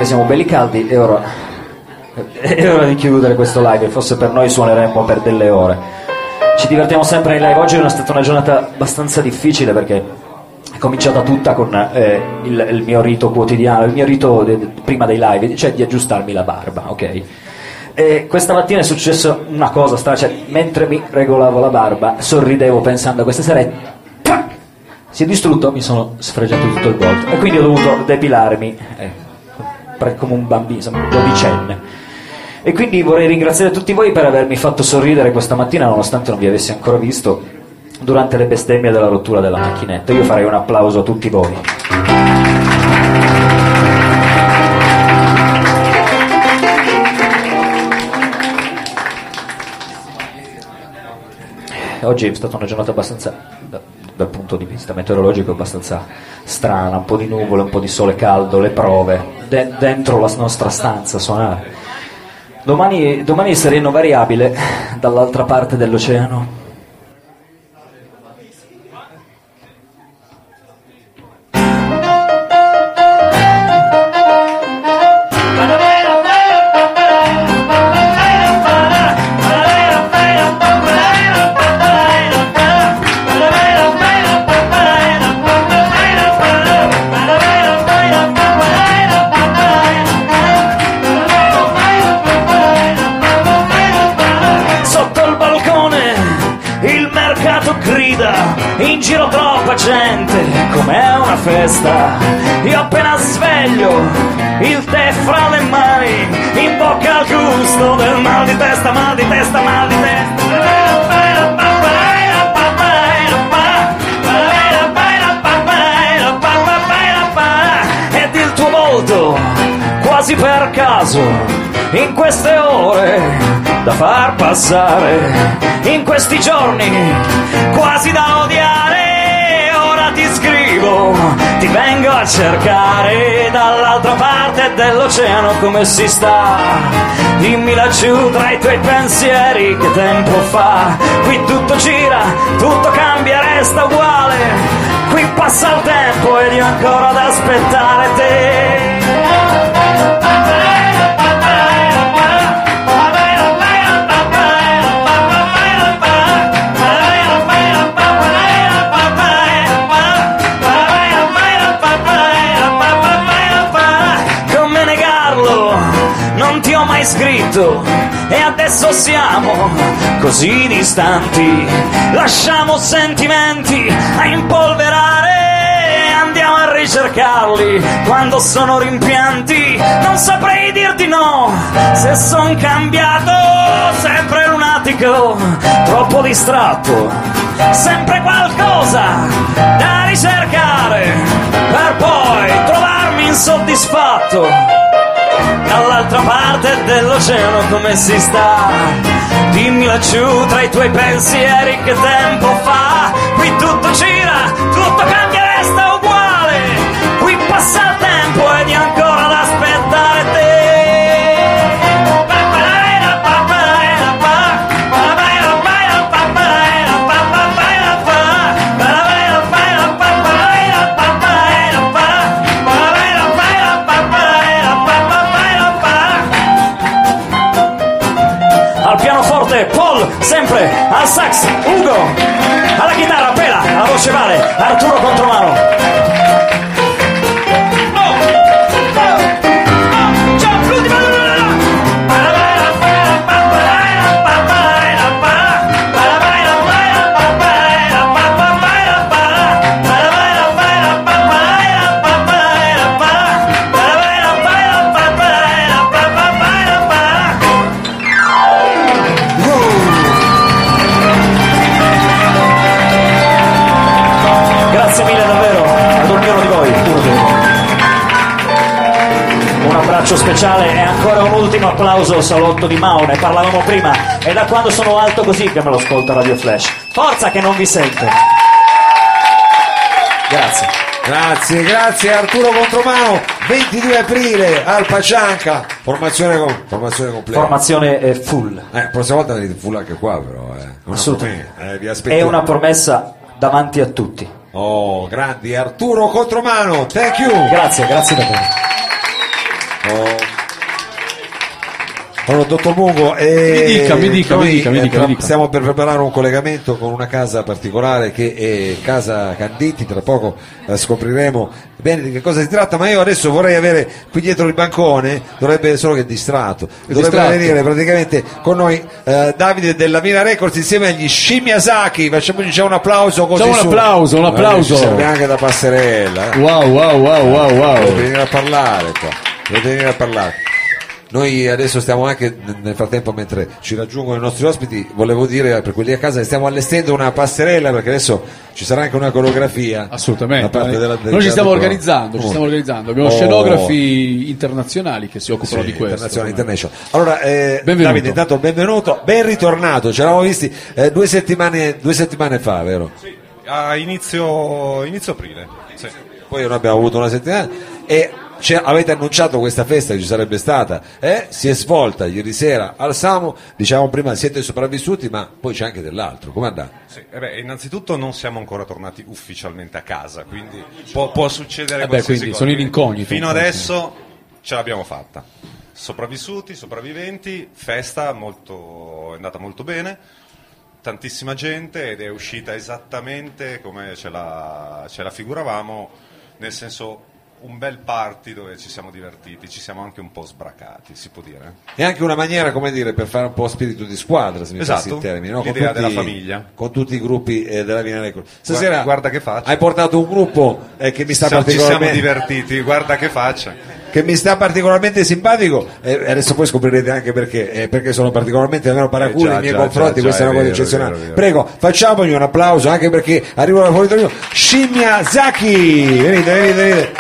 Siamo belli caldi, è ora, è ora di chiudere questo live. Forse per noi suoneremmo per delle ore. Ci divertiamo sempre nei live. Oggi è stata una giornata abbastanza difficile perché è cominciata tutta con eh, il, il mio rito quotidiano, il mio rito de- de- prima dei live, cioè di aggiustarmi la barba, ok? E questa mattina è successo una cosa strana, cioè mentre mi regolavo la barba, sorridevo pensando a questa sera e si è distrutto, mi sono sfregiato tutto il volto e quindi ho dovuto depilarmi eh, come un bambino, insomma, un dodicenne. E quindi vorrei ringraziare tutti voi per avermi fatto sorridere questa mattina, nonostante non vi avessi ancora visto durante le bestemmie della rottura della macchinetta. Io farei un applauso a tutti voi. Oggi è stata una giornata abbastanza, dal punto di vista meteorologico, abbastanza strana, un po' di nuvole, un po' di sole caldo, le prove, de- dentro la nostra stanza suonare. Domani, domani è sereno variabile, dall'altra parte dell'oceano.
Far passare, in questi giorni quasi da odiare. Ora ti scrivo, ti vengo a cercare dall'altra parte dell'oceano come si sta. Dimmi laggiù tra i tuoi pensieri che tempo fa. Qui tutto gira, tutto cambia, resta uguale. Qui passa il tempo ed io ancora ad aspettare te. Scritto e adesso siamo così distanti. Lasciamo sentimenti a impolverare. Andiamo a ricercarli quando sono rimpianti. Non saprei dirti no se son cambiato. Sempre lunatico, troppo distratto. Sempre qualcosa da ricercare per poi trovarmi insoddisfatto. Dall'altra parte dell'oceano come si sta? Dimmi laggiù tra i tuoi pensieri che tempo fa? Qui tutto gira, sempre al sax Ugo, alla chitarra Pela, alla voce Vale, Arturo Contromano. Applauso al salotto di Mao, ne parlavamo prima, è da quando sono alto così che me lo ascolta Radio Flash. Forza che non vi sente. Grazie.
Grazie, grazie Arturo Contromano, 22 aprile al Pacianca, formazione, con, formazione completa.
Formazione eh, full.
Eh, prossima volta venite full anche qua però. Eh.
Assolutamente.
eh, vi
È una promessa davanti a tutti.
Oh, grandi Arturo Contromano, thank you.
Grazie, grazie davvero.
Allora, dottor Mungo, eh,
Mi dica, mi dica,
noi,
mi dica, mi
eh,
dica,
tra-
mi dica.
stiamo per preparare un collegamento con una casa particolare che è Casa Canditti, tra poco eh, scopriremo bene di che cosa si tratta, ma io adesso vorrei avere qui dietro il bancone, dovrebbe solo che è distratto, dovrebbe
distratto.
venire praticamente con noi eh, Davide della Mina Records insieme agli Shimiasaki, facciamoci già un applauso così
Facciamo un
su.
applauso, un
Guarda,
applauso.
Ci serve anche da passerella. eh.
Wow, wow, wow, wow, wow.
venire a parlare qua, dovete venire a parlare. Noi adesso stiamo anche nel frattempo mentre ci raggiungono i nostri ospiti, volevo dire per quelli a casa che stiamo allestendo una passerella perché adesso ci sarà anche una coreografia.
Assolutamente.
da parte della- del
Noi ci stiamo organizzando, ci stiamo organizzando. Abbiamo
Oh.
scenografi internazionali che si occupano
Sì,
di questo.
internazionale, international. Allora, eh,
Benvenuto.
Davide, intanto benvenuto, ben ritornato. Ci eravamo visti eh, due, settimane, due settimane fa, vero?
A inizio, inizio aprile. Sì.
Poi non abbiamo avuto una settimana e ci avete annunciato questa festa che ci sarebbe stata, eh? si è svolta ieri sera al Samo, diciamo prima siete sopravvissuti, ma poi c'è anche dell'altro, come andà?
Sì, eh beh, innanzitutto non siamo ancora tornati ufficialmente a casa, quindi può, può succedere
Eh beh,
qualsiasi
quindi
cosa.
sono in incognito
Fino adesso ce l'abbiamo fatta. Sopravvissuti, sopravviventi, festa molto, è andata molto bene, tantissima gente ed è uscita esattamente come ce la, ce la figuravamo, nel senso un bel party dove ci siamo divertiti, ci siamo anche un po' sbracati, si può dire.
È anche una maniera, come dire, per fare un po' spirito di squadra, se mi
Esatto,
passi il termine, no?
l'idea della famiglia.
Con tutti i gruppi eh, della Vina Record. Stasera
guarda che faccia.
hai portato un gruppo eh, che mi sta
Siamo- ci siamo
particolarmente...
divertiti, guarda che faccia.
che mi sta particolarmente simpatico e adesso poi scoprirete anche perché eh, perché sono particolarmente almeno paraculo
Eh,
nei miei
già,
confronti
già,
questa è una cosa
vero,
eccezionale
vero, è
prego facciamogli un applauso anche perché arrivano fuori Torino Scimmia Zaki venite venite venite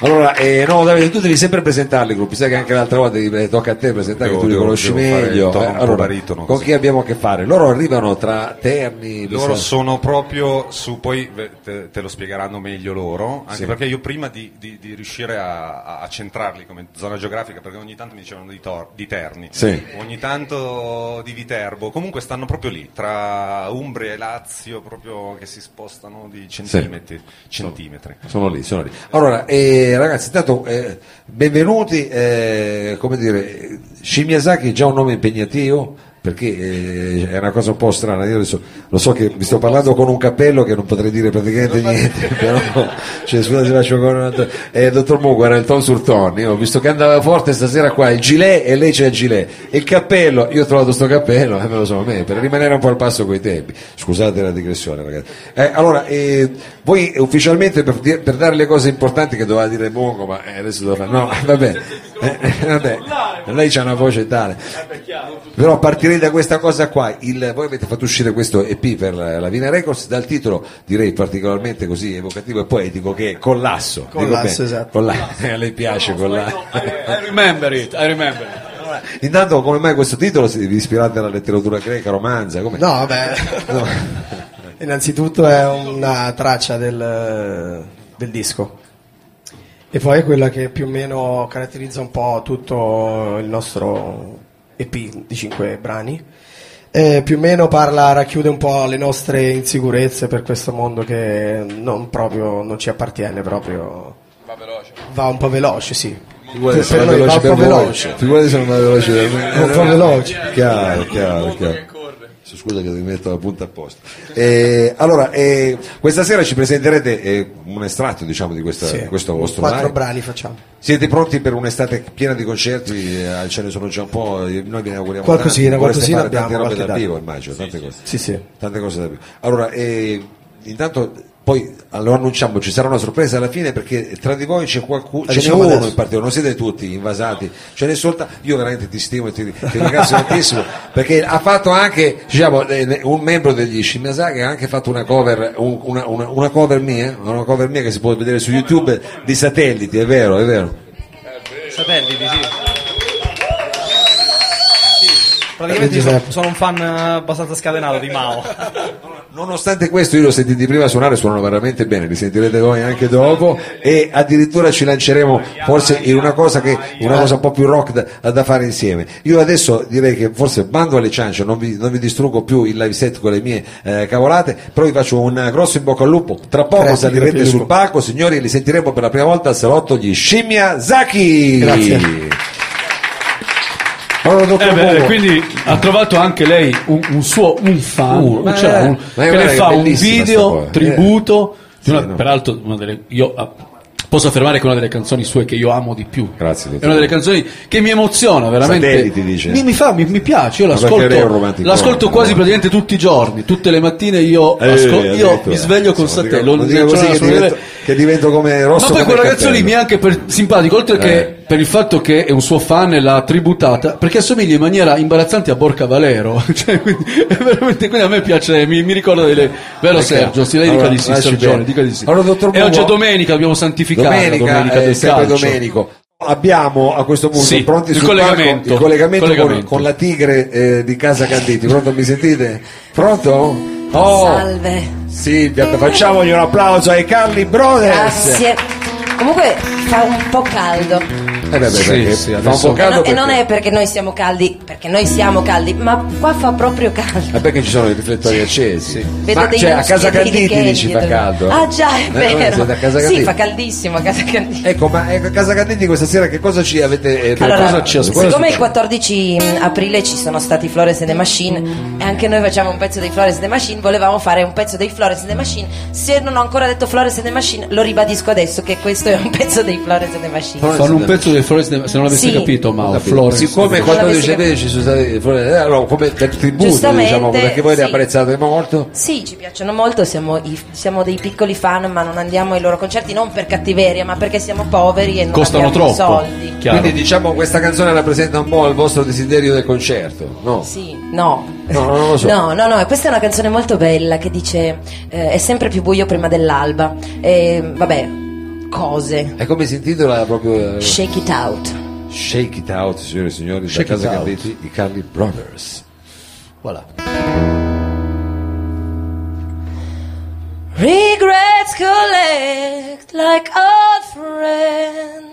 allora, eh, no Davide, tu devi sempre presentarli i gruppi, sai che anche l'altra volta ti- tocca a te presentare
Devo-
che tu li
devo-
conosci
devo
meglio.
tono
Eh, allora,
baritono,
con chi abbiamo a che fare? Loro arrivano tra Terni,
Loro
Bisa-
sono proprio su, poi te, te lo spiegheranno meglio loro, anche
Sì.
perché io prima di, di- di riuscire a, a- centrarli come zona geografica, perché ogni tanto mi dicevano di, Tor- di Terni,
Sì.
ogni tanto di Viterbo, comunque stanno proprio lì, tra Umbria e Lazio, proprio che si spostano di centimetri. centimetri.
Sono lì, sono lì. Allora, eh, ragazzi, intanto eh, benvenuti, eh, come dire, Shimiasaki è già un nome impegnativo perché eh, è una cosa un po' strana, io adesso lo so che vi sto parlando con un cappello che non potrei dire praticamente niente, però cioè, scusate se faccio con un altro- eh, dottor Mugo era il ton sul ton, io ho visto che andava forte stasera qua il gilet e lei c'è il gilet, e il cappello, io ho trovato sto cappello, eh, me lo so a me, per rimanere un po' al passo coi tempi, scusate la digressione ragazzi. Eh, allora, eh, voi ufficialmente per, per dare le cose importanti che doveva dire Mugo, ma eh, adesso devo fare, no, vabbè, eh, vabbè, lei c'ha una voce tale. Però partirei da questa cosa qua. Il- voi avete fatto uscire questo EP per la, la Vina Records dal titolo, direi particolarmente così evocativo e poetico, che è Collasso.
Collasso, esatto.
Colla- a lei piace Collasso.
I remember it, I remember it.
Intanto, come mai questo titolo? Si- Vi ispirate alla letteratura greca, romanza? Come?
No, vabbè. Innanzitutto è una traccia del, del disco. E poi è quella che più o meno caratterizza un po' tutto il nostro EP di cinque brani. E più o meno parla, racchiude un po' le nostre insicurezze per questo mondo che non proprio non ci appartiene proprio. Va veloce. Va un po' veloce, sì.
Figurati se non è
noi va
veloce per voi.
veloce.
Figurati se non è veloce per me.
Un po' veloce.
Chiaro, chiaro, chiaro. Scusa che ti metto la punta a posto. Eh, allora, eh, questa sera ci presenterete eh, un estratto diciamo, di questa-
Sì,
di questo vostro
Quattro
live.
brani facciamo.
Siete pronti per un'estate piena di concerti? Eh, ce ne sono già un po', eh, noi ve ne auguriamo
Qualcosina,
tanti.
Qualcosina
fare tante
abbiamo,
robe dal
data.
vivo, immagino, tante cose.
Sì, sì.
Tante cose da vivo. Allora, eh, intanto poi lo annunciamo, ci sarà una sorpresa alla fine perché tra di voi c'è qualcuno,
La
ce n'è
diciamo
uno
adesso.
in particolare, non siete tutti invasati, ce n'è soltanto, io veramente ti stimo e ti, ti ringrazio tantissimo perché ha fatto anche, diciamo, eh, un membro degli Shimazaki ha anche fatto una cover, un- una, una- una cover mia, una cover mia che si può vedere su YouTube di satelliti, è vero, è vero.
Satelliti, sì. Praticamente io sono, sono un fan eh, abbastanza scatenato di Mao.
Nonostante questo, io l'ho sentiti prima suonare, suonano veramente bene, li sentirete voi anche dopo. E addirittura ci lanceremo forse in una cosa che una cosa un po' più rock da, da fare insieme. Io adesso direi che forse bando alle ciance, non vi, non vi distruggo più il live set con le mie eh, cavolate, però vi faccio un grosso in bocca al lupo. Tra poco
Grazie,
salirete sul palco, signori, li sentiremo per la prima volta al salotto gli Scimmia Zaki.
Grazie.
Allora,
Eh beh, quindi ha trovato anche lei un, un suo un fan
Uh,
cioè,
è-
un- che le fa un video
cosa.
tributo di una-
Sì, no.
peraltro una delle, io ah, posso affermare che è una delle canzoni sue che io amo di più
Grazie,
è una delle canzoni che mi emoziona veramente
Satelliti, dice.
mi, mi fa, mi, mi piace io l'ascolto, l'ascolto quasi praticamente tutti i giorni tutte le mattine io,
Eh,
ascol- io
addirittura.
mi sveglio satellite
non dica così che divento, che divento come rosso
ma poi quel ragazzo lì mi è anche per- simpatico, oltre
Eh.
che per il fatto che è un suo fan e l'ha tributata, perché assomiglia in maniera imbarazzante a Borca Valero. Cioè, quindi, quindi a me piace, mi, mi ricorda delle. Vero
Ok.
Sergio? Sì, lei
Allora,
dica di sì, Sergione,
bene.
dica di sì.
Allora, dottor
e oggi è domenica, dobbiamo santificare
domenica,
la domenica del
sempre
calcio.
domenico. Abbiamo a questo punto
Sì,
pronti
il collegamento.
palco il collegamento,
Collegamento.
Con, con la tigre eh, di Casa Canditi. Pronto, mi sentite? Pronto? Oh,
Salve.
Silvia, facciamogli un applauso ai Carli Brothers.
Grazie. Comunque fa un po' caldo.
Eh beh, beh,
Sì, sì,
fa un po' caldo
e, no- e
perché,
non è perché noi siamo caldi, perché noi siamo caldi, ma qua fa proprio caldo.
è perché ci sono i riflettori accesi.
Vedo
Ma
dei
cioè, a Casa
e dei
Canditi dici fa caldo?
Ah già, è
Eh,
vero.
Casa
sì, fa caldissimo a Casa Canditi.
Ecco, ma ecco, a Casa Canditi questa sera che cosa ci avete eh,
Allora?
Cosa
siccome
succede?
il 14 aprile ci sono stati Flores and the Machine e anche noi facciamo un pezzo dei Flores and the Machine, volevamo fare un pezzo dei Flores and the Machine. Se non ho ancora detto Flores and the Machine, lo ribadisco adesso che questo è un pezzo dei Flores and the Machine.
Fanno un pezzo del Flores, se non l'avessi
Sì.
capito, ma.
Siccome
Non
14
l'avessi
aprile ci sono stati fuori- eh, allora, come per tributo, diciamo, perché voi
sì.
apprezzate molto.
Sì, ci piacciono molto, siamo, i- siamo dei piccoli fan, ma non andiamo ai loro concerti non per cattiveria, ma perché siamo poveri e non
Costano
abbiamo
troppo.
soldi.
Chiaro.
Quindi diciamo questa canzone rappresenta un po' il vostro desiderio del concerto, no?
Sì, no.
No, non lo so.
No, no, no, questa è una canzone molto bella che dice eh, è sempre più buio prima dell'alba. E, vabbè, cose.
E come si intitola proprio eh,
Shake it out.
Shake It Out, signore e signori,
Shake
da Casa
It Out.
Canditi, i Carli Brothers.
Voilà.
Regrets collect like old friend.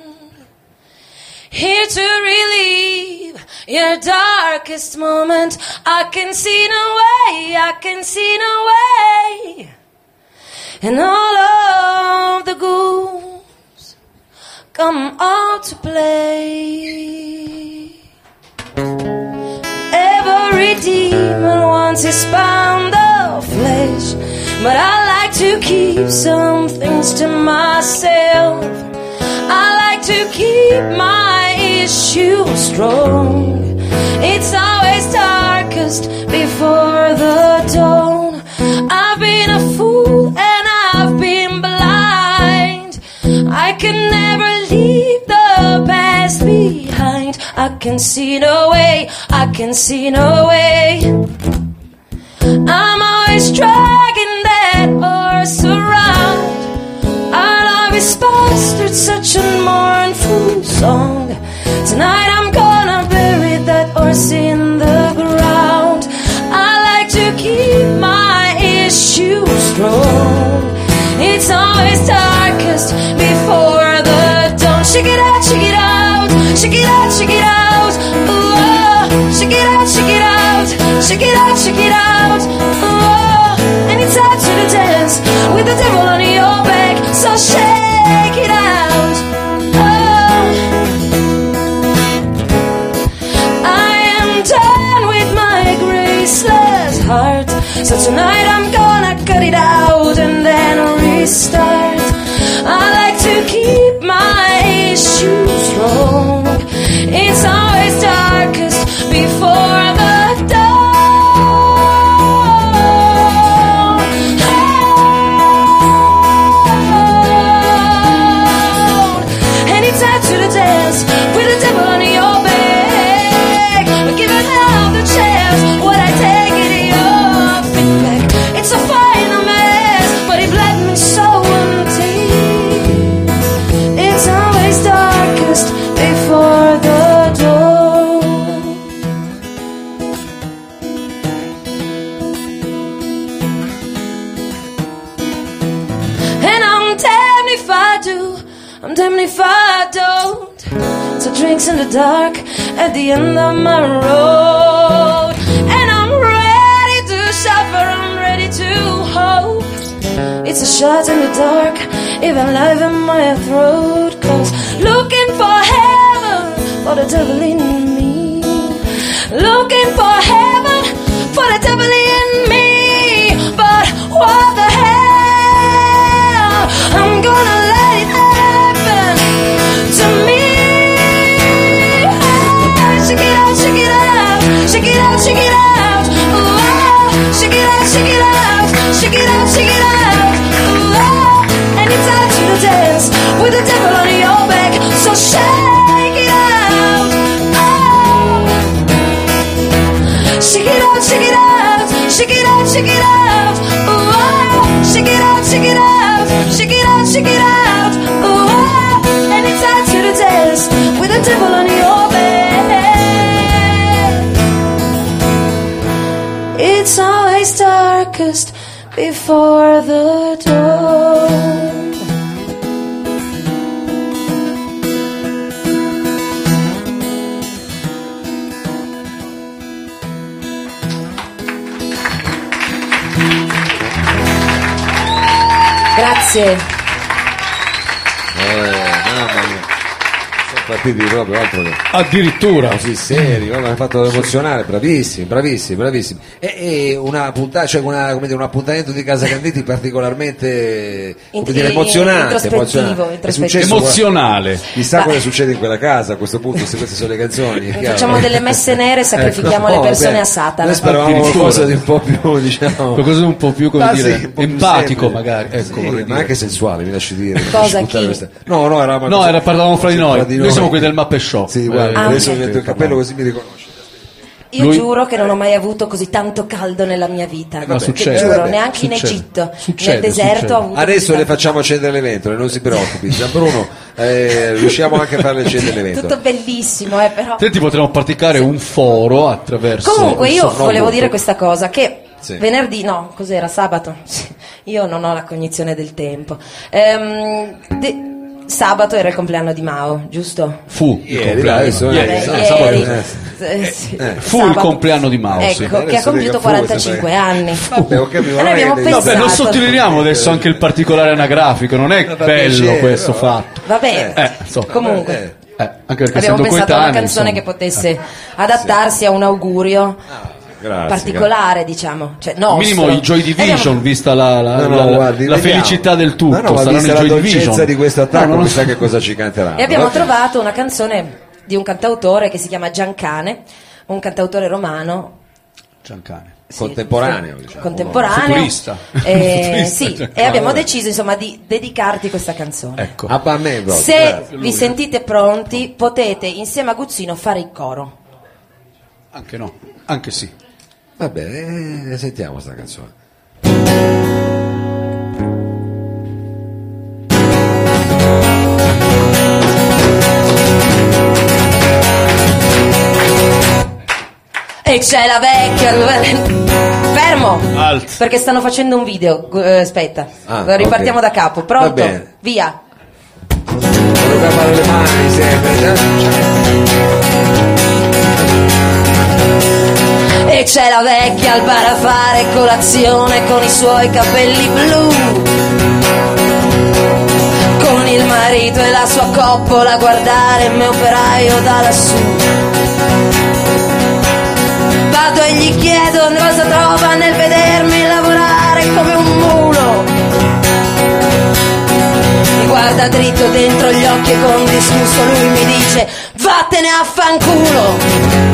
Here to relieve your darkest moment. I can see no way, I can see no way. And all of the ghouls come out to play. Every demon wants his pound of flesh, but I like to keep some things to myself. I like to keep my issues strong. It's always darkest before the dawn. I've been a fool can never leave the past behind. I can see no way, I can see no way. I'm always dragging that horse around. Our love is bastard, such a mournful song. Tonight I'm gonna bury that horse in the ground. I like to keep my issues strong. It's always dawn. Shake it out, shake it out, shake it out, shake it out. Ooh, oh. shake it out, shake it out, shake it out, shake it out. Ooh, oh. and it's time to the dance with the devil on your back. So shake it out. Oh. I am done with my graceless heart. So tonight I'm gonna cut it out and then restart. javelin darkest before the dawn. Grazie.
Eh, mamma mia. Sono partiti proprio altro che...
Addirittura.
Così seri, mi hanno fatto emozionare, bravissimi, bravissimi, bravissimi. E, e una puntata, cioè una, come dire, un appuntamento di Casa Canditi particolarmente come dire, emozionante, emozionante. Successo-
Emozionale.
Chissà cosa succede in quella casa a questo punto, se queste sono le canzoni.
Facciamo delle messe nere e sacrifichiamo
Ecco,
le persone
beh,
a Satana.
Noi speravamo qualcosa di un po' più, diciamo.
Qualcosa di un po' più, come
Ah,
dire,
sì, po' più
empatico
semplice.
magari. Ecco,
Sì, ma
dire.
anche sensuale, mi lasci dire.
Cosa, chi?
No, no, eravamo
No, era, parlavamo fra di noi.
fra di
Noi siamo quelli del Mappe Show.
Sì, guarda,
Ah,
adesso mi metto il cappello così mi riconosci.
Io
Lui-
giuro che non ho mai avuto così tanto caldo nella mia vita.
vabbè,
succede.
Giuro,
vabbè,
neanche in
succede.
Egitto,
Succede,
nel deserto
succede.
ho avuto
Adesso le
tanto
facciamo accendere le ventole, non si preoccupi. Gian Bruno, eh, riusciamo anche a farle accendere le
Tutto
ventole.
bellissimo, eh, però.
Senti, potremmo praticare un foro attraverso.
Comunque io volevo dire questa cosa che
Sì.
venerdì, no, cos'era? Sabato? Io non ho la cognizione del tempo. Ehm, de- sabato era il compleanno di Mao, giusto?
Fu il
Ieri,
compleanno.
adesso-
Ieri,
Vabbè,
eh,
ah,
ieri, eh, sì,
Fu il compleanno di Mao, sì.
Ecco, che ha compiuto
dica fu,
45
sembra-
anni.
Vabbè,
E
che-
pensato...
Vabbè, non sottolineiamo adesso anche il particolare anagrafico, non è
fa
bello questo
no?
fatto.
Va bene.
Eh, insomma.
Comunque.
Eh,
Eh, anche perché
Abbiamo pensato a una canzone
insomma.
che potesse adattarsi a un augurio
grazie,
particolare, diciamo. Cioè,
Al
nostro.
minimo i Joy Division,
Abbiamo-
vista la, la-
No, no,
la-
guardi,
la felicità del tutto.
No,
saranno
vista
i
la
Joy
dolcezza
Division.
di questo attacco,
No, non so.
che cosa ci canteranno.
E abbiamo
Vabbè.
trovato una canzone di un cantautore che si chiama Giancane, un cantautore romano
Giancane.
sì,
Contemporaneo, diciamo.
contemporaneo.
Futurista.
Eh,
Futurista,
sì, e abbiamo deciso insomma di dedicarti questa canzone.
Ecco.
Ah, a me proprio,
Se
grazie.
vi sentite pronti, potete insieme a Guzzino fare il coro.
Anche no, anche sì.
Vabbè, eh, sentiamo sta canzone.
E c'è la vecchia. Fermo!
Alt.
Perché stanno facendo un video. Eh, aspetta,
Ah,
ripartiamo
ok.
da capo.
Va
Pronto?
bene.
Via.
Dobbiamo fare le mani sempre.
C'è la vecchia al bar a fare colazione con i suoi capelli blu. Con il marito e la sua coppola a guardare il mio operaio da lassù. Vado e gli chiedo cosa trova nel vedermi lavorare come un mulo. Mi guarda dritto dentro gli occhi e con disgusto lui mi dice vattene a fanculo.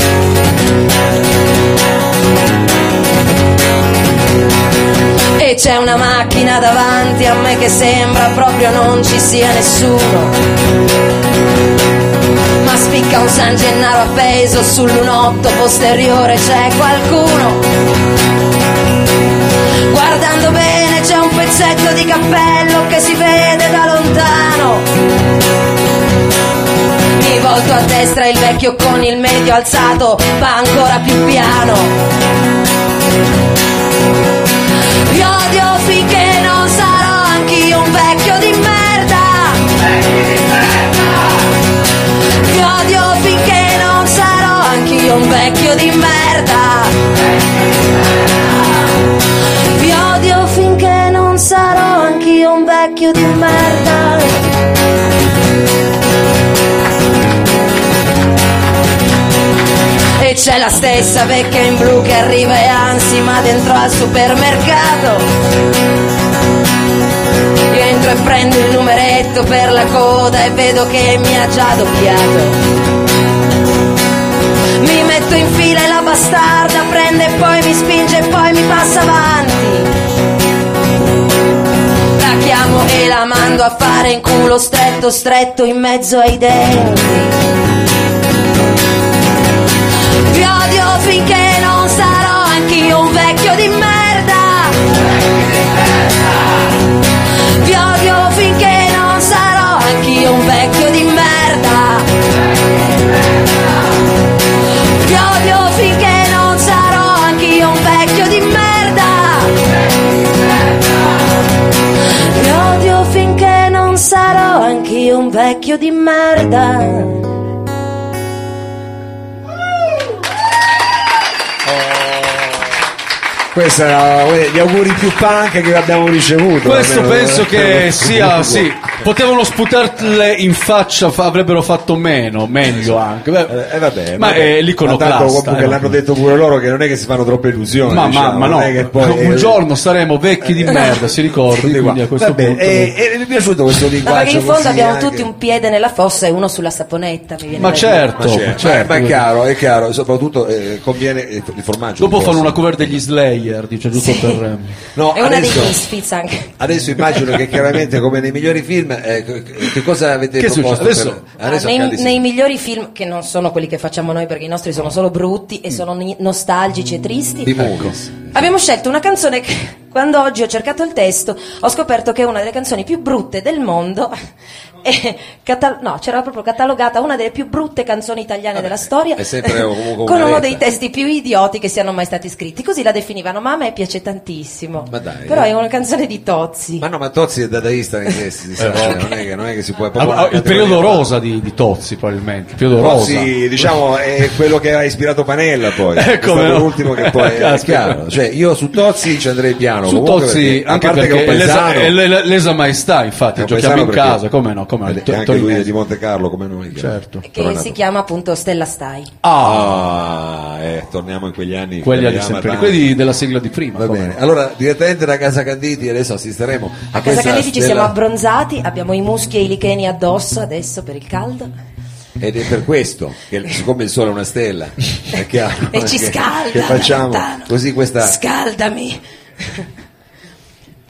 E c'è una macchina davanti a me che sembra proprio non ci sia nessuno. Ma spicca un San Gennaro appeso sull'unotto posteriore c'è qualcuno. Guardando bene c'è un pezzetto di cappello che si vede da lontano. Mi volto a destra il vecchio con il medio alzato va ancora più piano. Non sarò anch'io un vecchio di merda. Vi odio finché non sarò anch'io un vecchio di merda. Vi odio finché non sarò anch'io un vecchio di merda. E c'è la stessa vecchia in blu che arriva e ansima dentro al supermercato. Io entro e prendo il numeretto per la coda e vedo che mi ha già doppiato. Mi metto in fila e la bastarda prende e poi mi spinge e poi mi passa avanti. La chiamo e la mando a fare in culo stretto stretto in mezzo ai denti. Vi odio finché non sarò anch'io un vecchio di merda. Vi odio finché non sarò anch'io un vecchio di merda. Vi odio finché non sarò anch'io un vecchio di merda. Vi odio finché non sarò anch'io un vecchio di merda.
Questi erano gli auguri più punk che abbiamo ricevuto.
Questo penso
eh,
che sia, sì, potevano sputarle in faccia, fa- avrebbero fatto meno, meglio anche. Beh,
Eh, vabbè,
ma
vabbè.
è l'iconoclasta.
Ma tanto comunque
eh,
l'hanno detto pure loro che non è che si fanno troppe illusioni.
Ma, ma-
diciamo,
ma no,
è che poi,
un
eh,
giorno saremo vecchi di merda, si ricordi? Quindi a questo
Vabbè,
punto.
e, mi è piaciuto questo
No,
linguaggio.
perché in fondo abbiamo
anche-
tutti un piede nella fossa e uno sulla saponetta. Mi viene
Ma certo,
Ma, certo,
certo.
ma è chiaro, è chiaro, soprattutto eh, conviene eh, il formaggio.
Dopo fanno una cover degli Slayer, dice giusto per. eh,
No,
È una
adesso,
dei misfits anche.
adesso immagino che chiaramente come nei migliori film, eh, che- cosa avete
Che
proposto?
succede? Adesso-
per- adesso
nei,
accade, sì.
nei migliori film, che non sono quelli che facciamo noi perché i nostri sono solo brutti e sono ni- nostalgici e tristi,
Di movies.
abbiamo scelto una canzone che quando oggi ho cercato il testo ho scoperto che è una delle canzoni più brutte del mondo. E cata- no, c'era proprio catalogata una delle più brutte canzoni italiane della storia
è sempre comunque
con uno dei testi più idioti che siano mai stati scritti. Così la definivano, ma a me piace tantissimo.
Ma dai,
Però
eh.
è una canzone di Tozzi.
Ma no, ma Tozzi è dadaista nei testi, sa, cioè, non, è che, non è che si può... proprio
Ah,
una
il periodo rosa di, di Tozzi, probabilmente. Il periodo rosa.
Tozzi, diciamo, è quello che ha ispirato Panella poi.
Eh,
è
come
stato
no.
l'ultimo che poi è chiaro. Cioè, io su Tozzi ci andrei piano.
Su
comunque,
Tozzi,
perché, a
anche
parte
perché
che è un
è lesa, è le- lesa maestà, infatti,
un
giochiamo in casa,
perché-
come no, come no,
ed
il
è
to-
anche lui è di Monte Carlo come noi.
Certo.
che
Tornato.
si chiama appunto Stella Stai.
Ah, eh, torniamo in quegli anni.
Quelli sempre, quelli della sigla di prima.
Va
come
bene, allora direttamente da Casa Canditi adesso assisteremo a,
A Casa Canditi ci
stella-
siamo abbronzati, abbiamo i muschi e i licheni addosso adesso per il caldo.
ed è per questo che siccome il sole è una stella è chiaro
E ci
che-
scalda,
che facciamo
lontano.
così questa
Scaldami.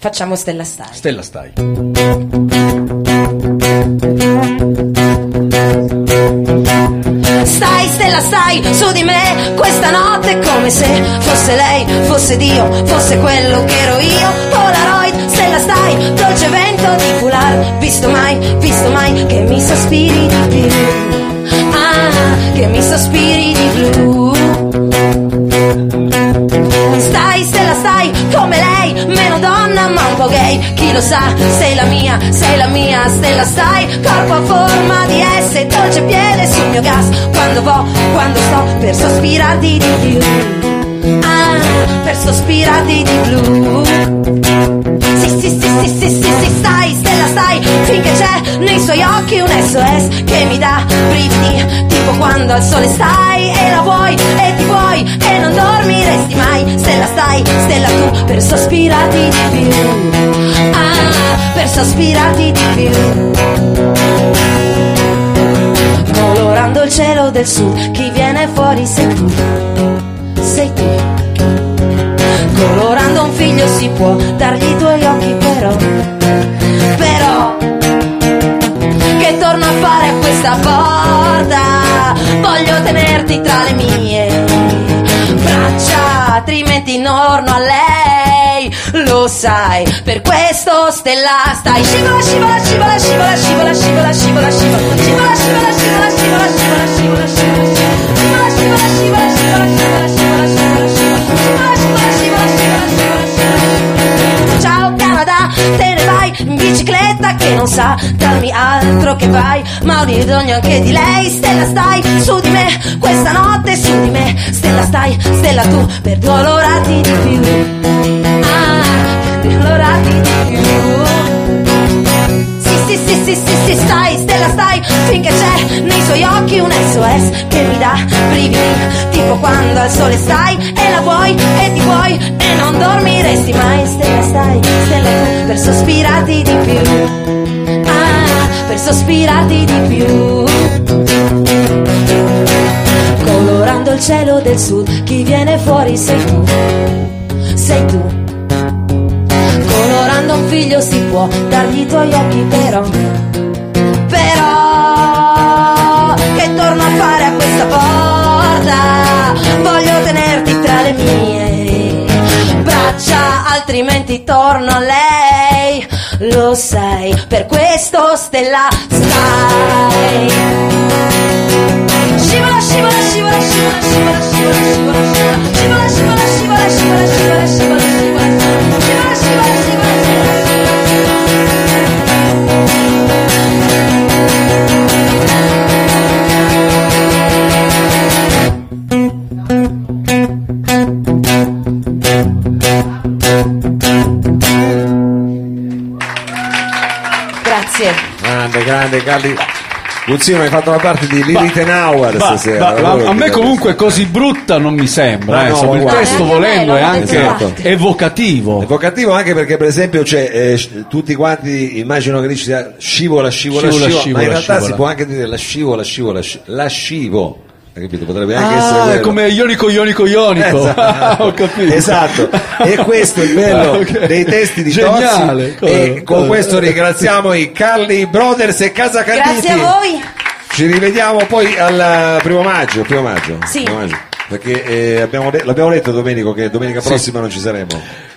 Facciamo Stella Stai.
Stella stai.
Stella, stai su di me questa notte come se fosse lei, fosse Dio, fosse quello che ero io. Polaroid, Stella, stai, dolce vento di foulard. Visto mai, visto mai che mi sospiri di più. Ah, che mi sospiri di blu. Stai, Stella, stai come lei, meno donna po' gay. Chi lo sa, sei la mia, sei la mia, Stella, stai. Corpo a forma di S, dolce piede sul mio gas. Quando vo, quando sto per sospirarti di più. Ah, per sospirarti di blu. Sì, sì, sì, sì, sì, sì, stai, Stella, stai, finché c'è nei suoi occhi un SOS che mi dà brividi, tipo quando al sole stai e la vuoi e ti vuoi e non dormiresti mai. Stella, stai, Stella tu, per sospirarti di più. Ah, per sospirarti di più. Colorando il cielo del sud, chi viene fuori sei tu, sei tu. Figlio si può dargli i tuoi occhi però Però Che torno a fare a questa porta Voglio tenerti tra le mie braccia Altrimenti non torno a lei Lo sai Per questo stella stai scivola, scivola, scivola, scivola, scivola, scivola Scivola, scivola, scivola, scivola, scivola, scivola, scivola Scivola, scivola, scivola, scivola, scivola, scivola, scivola, te ne vai in bicicletta che non sa darmi altro che vai, ma ho bisogno anche di lei. Stella stai su di me, questa notte su di me. Stella stai, stella tu, per dolorati di più. Ah, dolorati di più. Sì, sì, sì, sì, stai, stella stai, finché c'è nei suoi occhi un SOS che mi dà brividi, tipo quando al sole stai e la vuoi e ti vuoi e non dormiresti mai, stella stai, stella tu, per sospirarti di più, ah, per sospirarti di più. Colorando il cielo del sud, chi viene fuori sei tu, sei tu. Figlio si può dargli i tuoi occhi però Però Che torno a fare a questa porta Voglio tenerti tra le mie braccia Altrimenti torno a lei Lo sai Per questo stella stai Scivola, scivola, scivola, scivola, scivola, scivola, scivola, scivola, scivola, scivola, scivola, scivola, scivola, scivola, scivola, scivola, Grazie.
Grande, grande, Carli. Guzzino, hai fatto la parte di Lily Tenauer stasera.
ma- ma
lavoro
a me comunque così brutta non mi sembra. Eh,
no,
insomma, il testo
Eh,
volendo è anche
esatto.
evocativo.
Evocativo anche perché per esempio c'è eh, tutti quanti immagino che lì ci sia scivola, scivola,
Scivola,
scivola, ma
scivola,
in realtà
scivola.
si può anche dire la scivola, scivola, sci- la scivo. Hai capito? Potrebbe anche essere
Ah, è
quello.
come ionico, ionico, ionico.
Esatto.
Ah, ho capito.
Esatto, e questo è il bello
Ah, ok.
dei testi di
Geniale,
Tozzi
come-
e con questo ringraziamo i Carli Brothers e Casa Canditi.
Grazie a voi.
Ci rivediamo poi al primo maggio, primo maggio.
Sì.
primo maggio. Perché eh, abbiamo de- l'abbiamo detto Domenico che domenica
Sì.
prossima non ci saremo.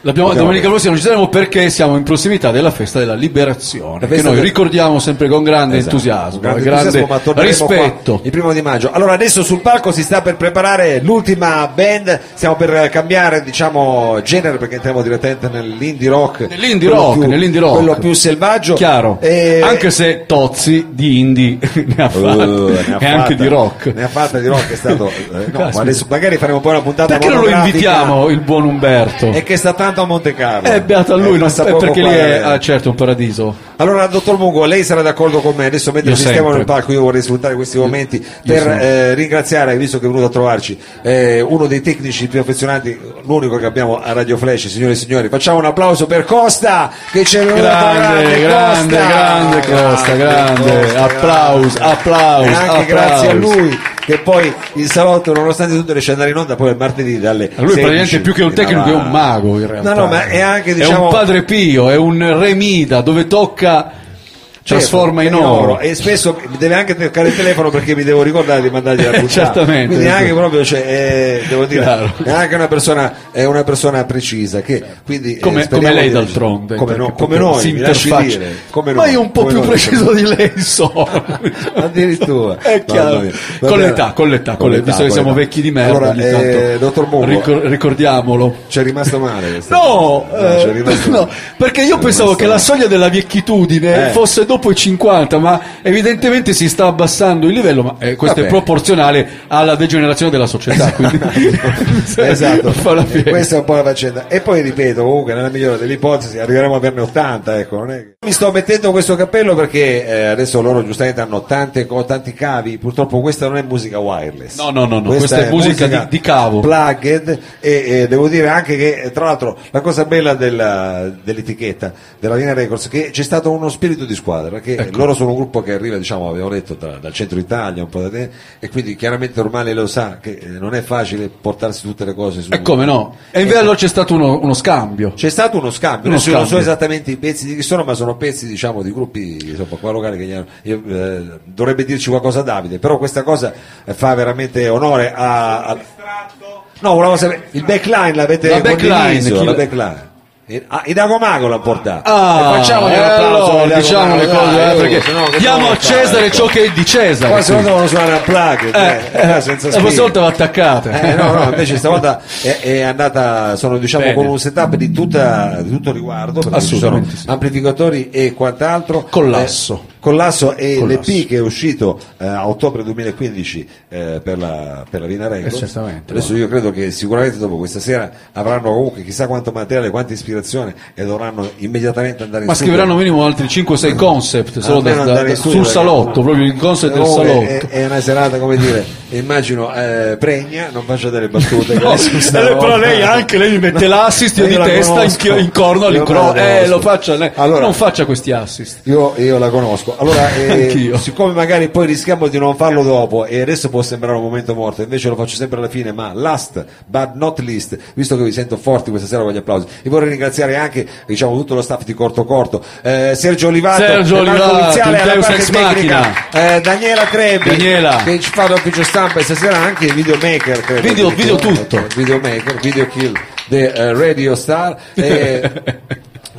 L'abbiamo,
Abbiamo
domenica prossima non ci saremo perché siamo in prossimità della festa della liberazione,
La
che
festa
noi
del-
ricordiamo sempre con grande
Esatto,
entusiasmo,
grande
grande,
entusiasmo, torneremo
rispetto.
il primo di maggio. Allora adesso sul palco si sta per preparare l'ultima band, stiamo per cambiare diciamo genere perché entriamo direttamente nell'indie rock.
Nell'indie rock,
più-
nell'indie rock.
Quello più selvaggio.
Chiaro,
E-
anche se Tozzi di indie ne ha fatta,
Uh, ne ha
e
fatta-
anche di rock.
Ne ha fatta di rock, è stato... eh, no, ma adesso magari faremo poi una puntata
Perché non lo invitiamo il buon Umberto?
E che sta tanto a Monte Carlo.
È beato a lui,
Eh,
non- eh,
poco
perché lì è ah, certo un paradiso.
Allora, dottor Mungo, lei sarà d'accordo con me. Adesso, mentre
Io
ci stiamo nel palco, io vorrei sfruttare questi momenti per
sono-
eh, ringraziare, visto che è venuto a trovarci, eh, uno dei tecnici più affezionati, l'unico che abbiamo a Radio Flash, signore e signori. Facciamo un applauso per Costa, che ci è venuto a
Grande,
trovare.
grande,
Costa!
grande grande.
Costa,
Applauso,
grande.
applauso,
E anche grazie a
applauso.
lui, che poi il salotto, nonostante tutto, riesce ad andare in onda poi il martedì dalle
lui
16
praticamente più che un
in
tecnico è un mago in realtà.
No, no, ma è anche,
È
diciamo...
un padre pio, è un remida dove tocca trasforma in
Certo,
oro.
e spesso deve anche toccare il telefono perché mi devo ricordare di mandargli la puntata
Certamente.
quindi anche proprio cioè, è, devo dire
Chiaro.
è anche una persona è una persona precisa che quindi eh,
Come,
speriamo
come lei d'altronde
come, no- come noi
si interfaccia.
come
ma
noi,
io un po' più
noi.
preciso di lei sono
addirittura
è chiaro
mia. Va
con l'età con l'età con
l'età,
visto che siamo vecchi di merda
allora eh, dottor
ricor- ricordiamolo
ci è rimasto male
No,
cosa.
eh,
rimasto
no, perché io pensavo che la soglia della vecchitudine
Eh.
fosse dopo i 50, ma evidentemente si sta abbassando il livello, ma eh, questo
Vabbè.
è proporzionale alla degenerazione della società. Quindi
esatto,
fa la
E
fiera.
questa è un po' la faccenda. E poi ripeto, comunque, nella migliore delle ipotesi, arriveremo a averne 80. Ecco, non è che- Mi sto mettendo questo cappello perché eh, adesso loro giustamente hanno tante, tanti cavi. Purtroppo questa non è musica wireless.
No, no, no, no, questa è musica di- di cavo.
Plugged. E, e devo dire anche che, tra l'altro, la cosa bella della- dell'etichetta della Vina Records è che c'è stato uno spirito di squadra. Perché
Ecco.
loro sono un gruppo che arriva, diciamo, abbiamo detto, da- dal centro Italia, un po' da te, e quindi chiaramente ormai lo sa che eh, non è facile portarsi tutte le cose su.
E come no? E invece allora c'è stato uno, uno scambio.
C'è stato uno scambio,
Uno
non so
scambio.
esattamente i pezzi di chi sono, ma sono pezzi diciamo di gruppi insomma, qua locali che gli hanno- io, eh, dovrebbe dirci qualcosa Davide, però questa cosa eh, fa veramente onore a, a- No, volevo sapere, il backline l'avete
La backline,
condiviso, la- backline. Ah, Idago Mago l'ha portato.
Ah,
E facciamogli un
eh,
applauso
allora, diciamo le cose,
dai,
eh, perché
sennò che
diamo a Cesare ciò che è di Cesare.
Qua se no
qui.
devono suonare a plug,
Eh, eh,
senza
la
spine.
prossima volta va attaccate.
Eh, no, no, invece stavolta è, è andata, sono diciamo
Bene.
con un setup di, tutta, di tutto riguardo, perché ci sono amplificatori e quant'altro.
Con l'asso.
Eh, Collasso e
Collasso.
l'EP che è uscito eh, a ottobre 2015 eh, per la, per la Vina Records. Adesso io credo che sicuramente dopo questa sera avranno comunque chissà quanto materiale, quanta ispirazione e dovranno immediatamente andare in
Ma
studio.
scriveranno minimo altri 5-6 concept solo da- da- da- sul
perché-
salotto, proprio il concept del
Comunque,
salotto.
È, è una serata, come dire, immagino eh, pregna, non faccia delle battute.
No, eh, però lei anche lei mi mette l'assist io di
la
testa in,
conosco.
in corno
Io
all'incrocio eh lo faccia lei
Allora-
non faccia questi assist
Io, io la conosco. Allora, eh, siccome magari poi rischiamo di non farlo dopo, e adesso può sembrare un momento morto, invece lo faccio sempre alla fine, ma last but not least, visto che vi sento forti questa sera con gli applausi, vi vorrei ringraziare anche diciamo, tutto lo staff di Corto Corto, eh, Sergio Olivato,
Sergio
e
Olivato,
Viziale alla parte tecnica, eh, Daniela Trebi,
Daniela.
che ci fa l'ufficio stampa e stasera anche il videomaker, credo.
Video- video tutto.
Videomaker, video kill, the eh, Radio Star. eh,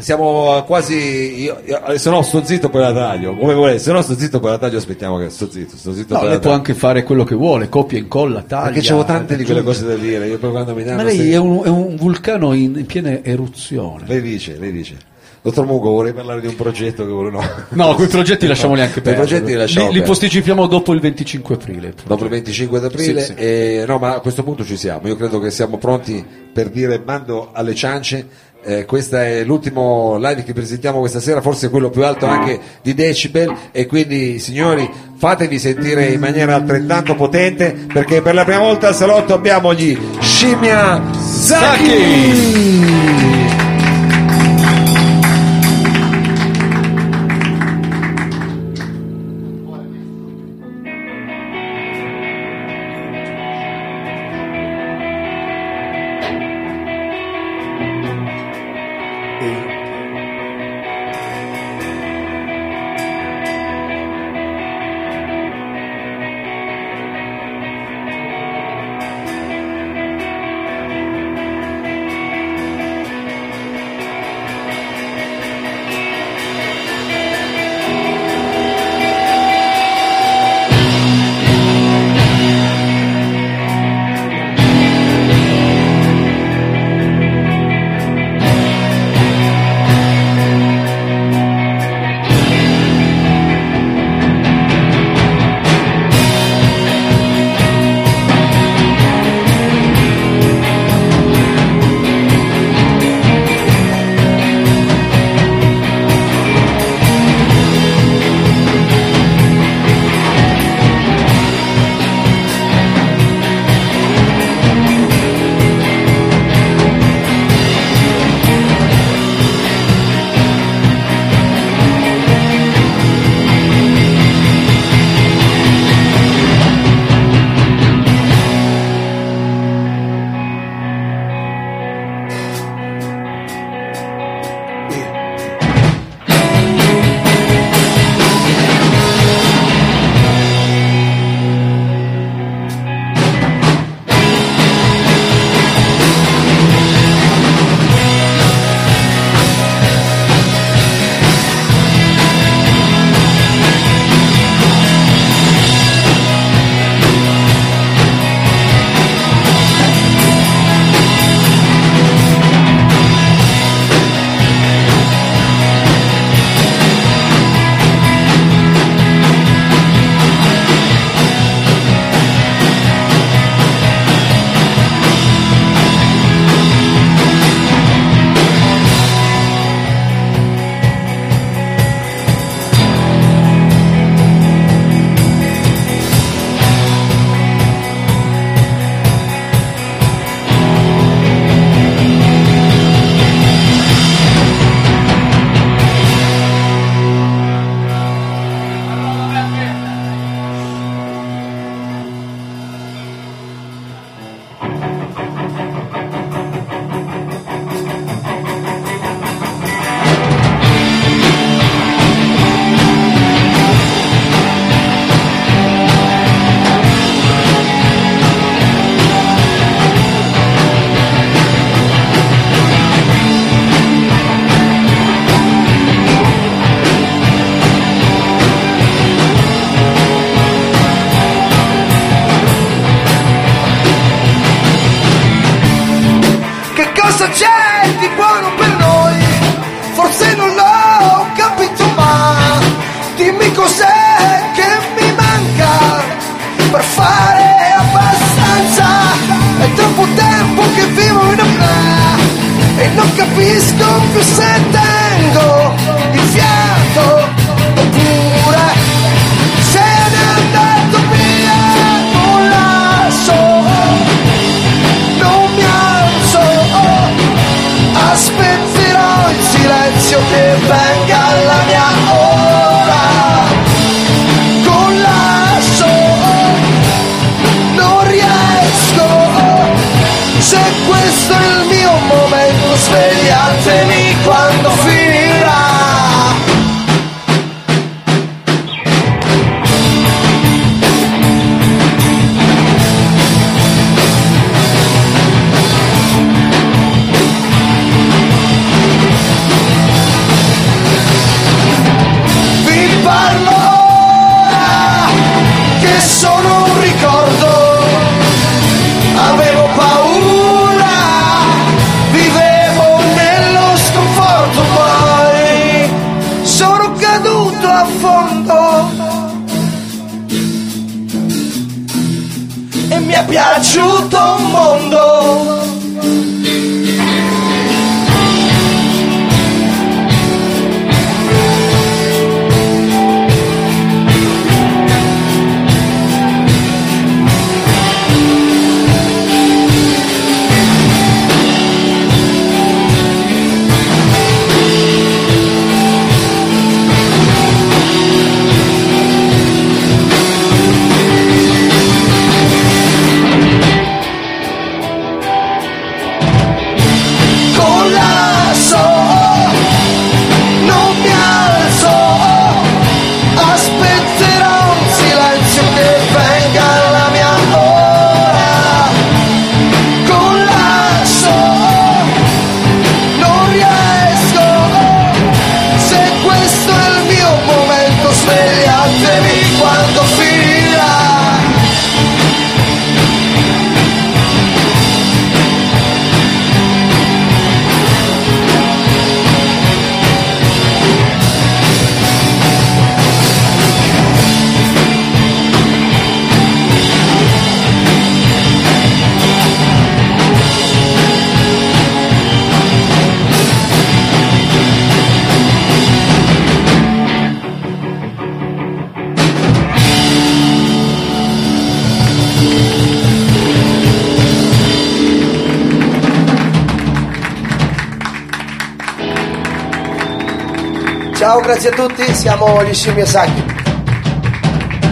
Siamo quasi. Io, io- se no sto zitto poi la taglio. Come volete, se no sto zitto poi la taglio. Aspettiamo che sto zitto. Sto zitto
no, lei può
taglio.
anche fare quello che vuole copia incolla taglia
Perché c'avevo tante di quelle cose da dire. Io poi quando mi danno.
ma lei
queste-
è un, è un vulcano in, in piena eruzione
Lei dice, lei dice. Dottor Mugo, vorrei parlare di un progetto che vuole. No,
no quei progetti lasciamoli anche perdere
progetti li lasciamo
li, li posticipiamo dopo il 25 aprile
Dopo il 25 d'aprile,
Sì, sì.
e- no, ma a questo punto ci siamo. Io credo che siamo pronti per dire bando alle ciance. Eh, questo è l'ultimo live che presentiamo questa sera, forse quello più alto anche di Decibel. E quindi, signori, fatevi sentire in maniera altrettanto potente perché per la prima volta al salotto abbiamo gli Scimmia Zaki.
Silenzio
siamo gli Scimmie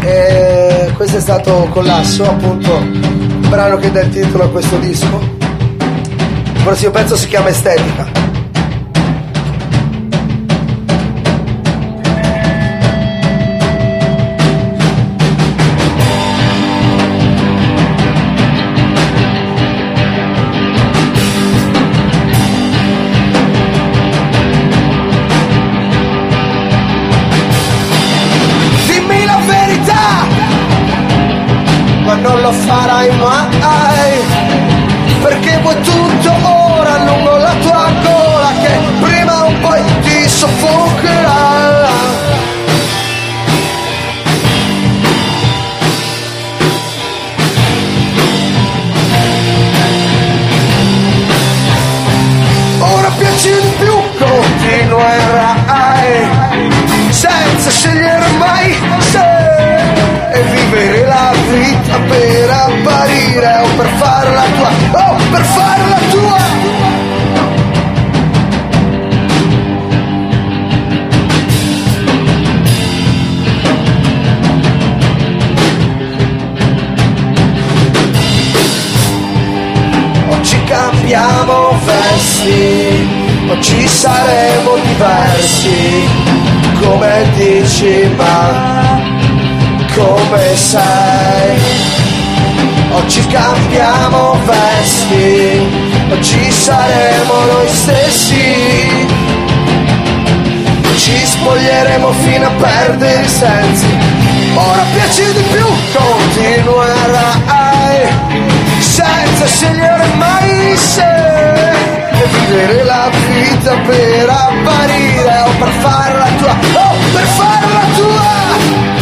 E questo è stato Collasso, appunto, il brano che dà il titolo a questo disco. Il prossimo pezzo si chiama Estetica.
Per fare la tua Oggi cambiamo vesti, oggi saremo diversi, come dici ma come sei? Oggi cambiamo vesti, oggi saremo noi stessi. Ci spoglieremo fino a perdere i sensi. Ora piace di più, continuerai senza scegliere mai se
vivere la vita per apparire o per farla tua, o per farla tua.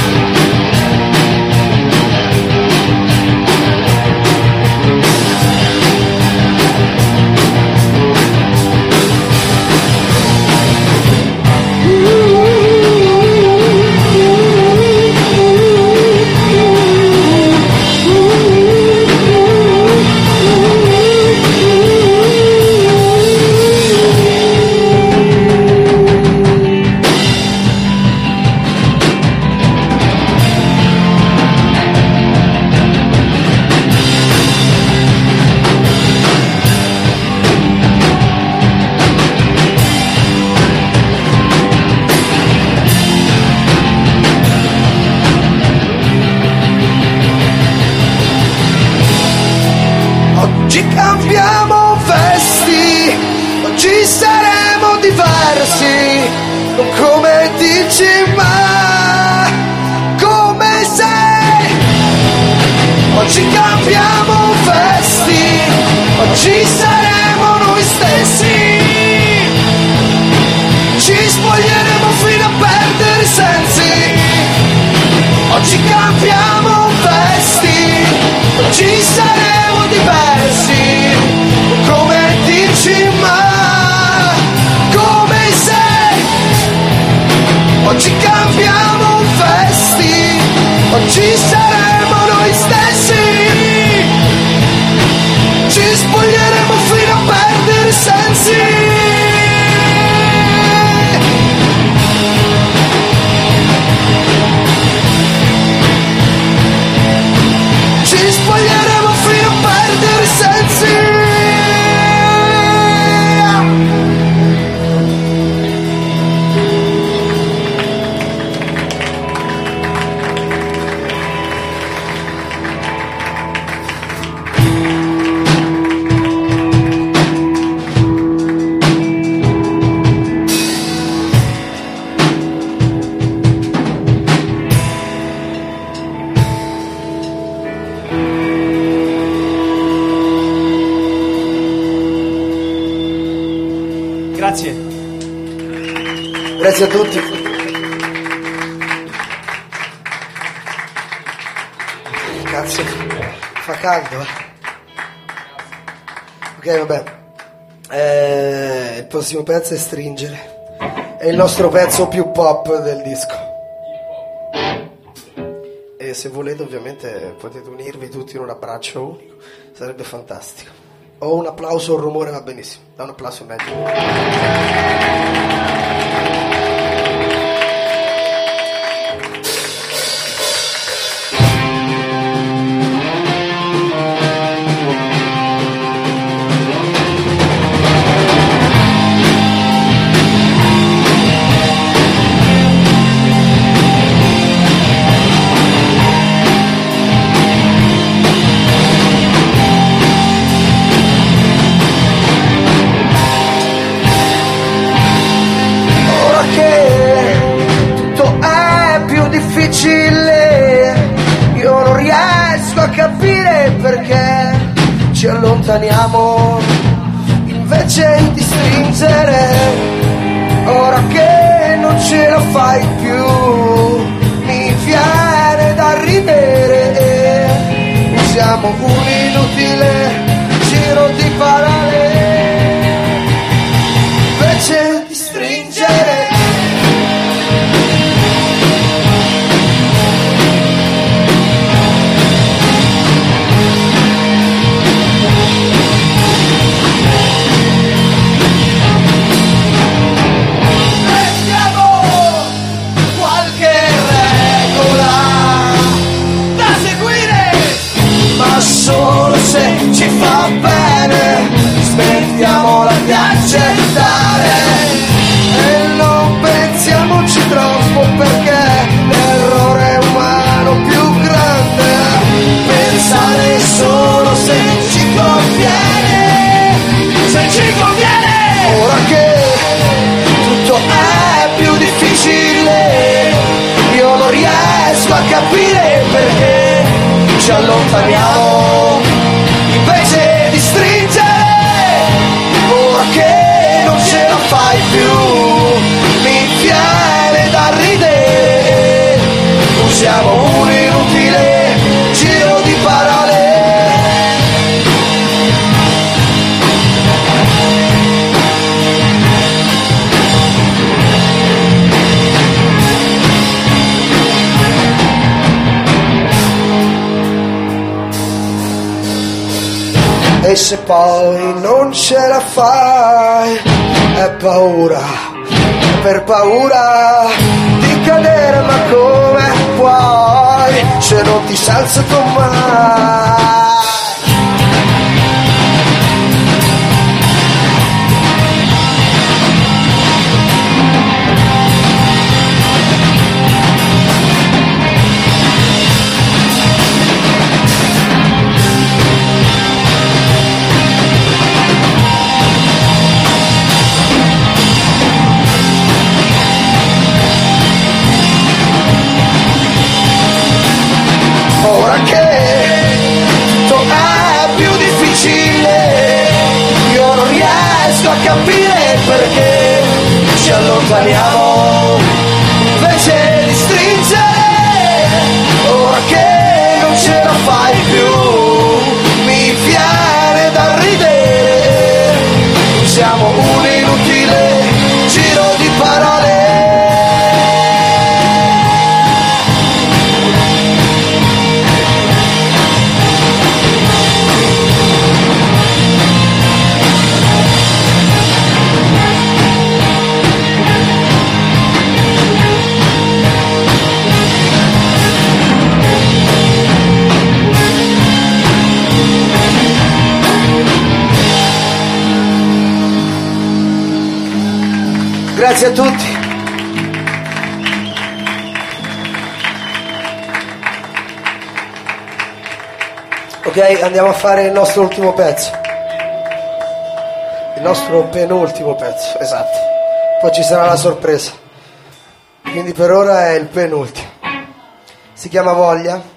Grazie.
Grazie a tutti. Cazzo, fa caldo. Eh. Ok, vabbè. Eh, il prossimo pezzo è Stringere. È il nostro pezzo più pop del disco. E se volete ovviamente potete unirvi tutti in un abbraccio unico, sarebbe fantastico. ou um aplauso ou rumor va benissimo. Dá um aplauso, médico. E se poi non ce la fai, è paura, per paura di cadere, ma come puoi se non ti sei alzato mai? Grazie a tutti. Ok, andiamo a fare il nostro ultimo pezzo. Il nostro penultimo pezzo, esatto. Poi ci sarà la sorpresa. Quindi per ora è il penultimo. Si chiama Voglia.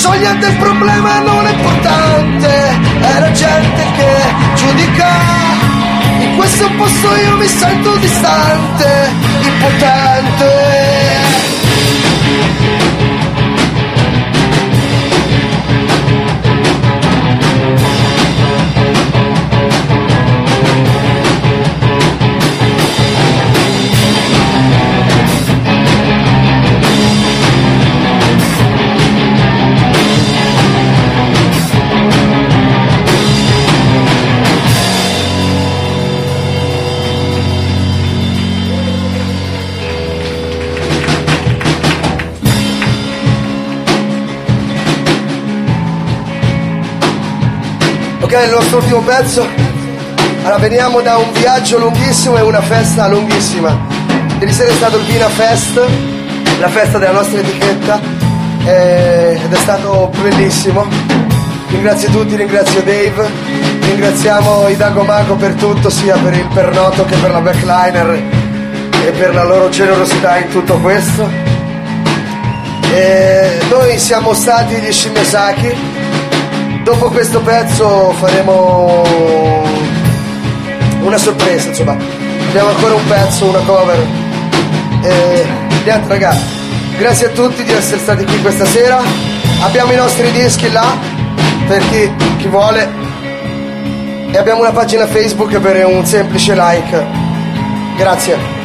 Soglia del problema non è importante, era gente che giudica. In questo posto io mi sento distante, impotente. Ok, il nostro ultimo pezzo. Allora, veniamo da un viaggio lunghissimo e una festa lunghissima. Ieri sera è stato il Vina Fest, la festa della nostra etichetta, ed è stato bellissimo. Ringrazio tutti, ringrazio Dave, ringraziamo i Dagomago per tutto, sia per il pernoto che per la backliner e per la loro generosità in tutto questo. E noi siamo stati gli Shimesaki. Dopo questo pezzo faremo una sorpresa, insomma. Abbiamo ancora un pezzo, una cover. E niente ragazzi, grazie a tutti di essere stati qui questa sera. Abbiamo i nostri dischi là per chi, chi vuole. E abbiamo una pagina Facebook per un semplice like. Grazie.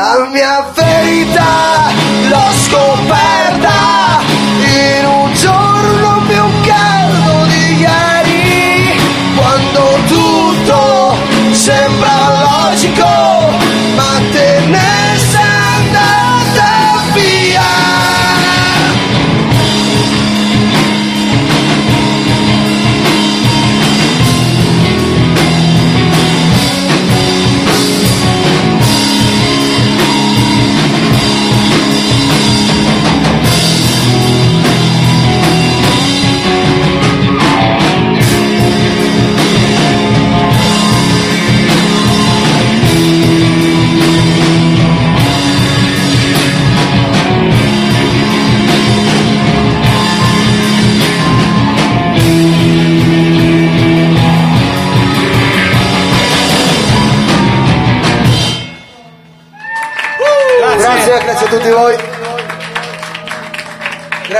La mia verità l'ho scoperta in un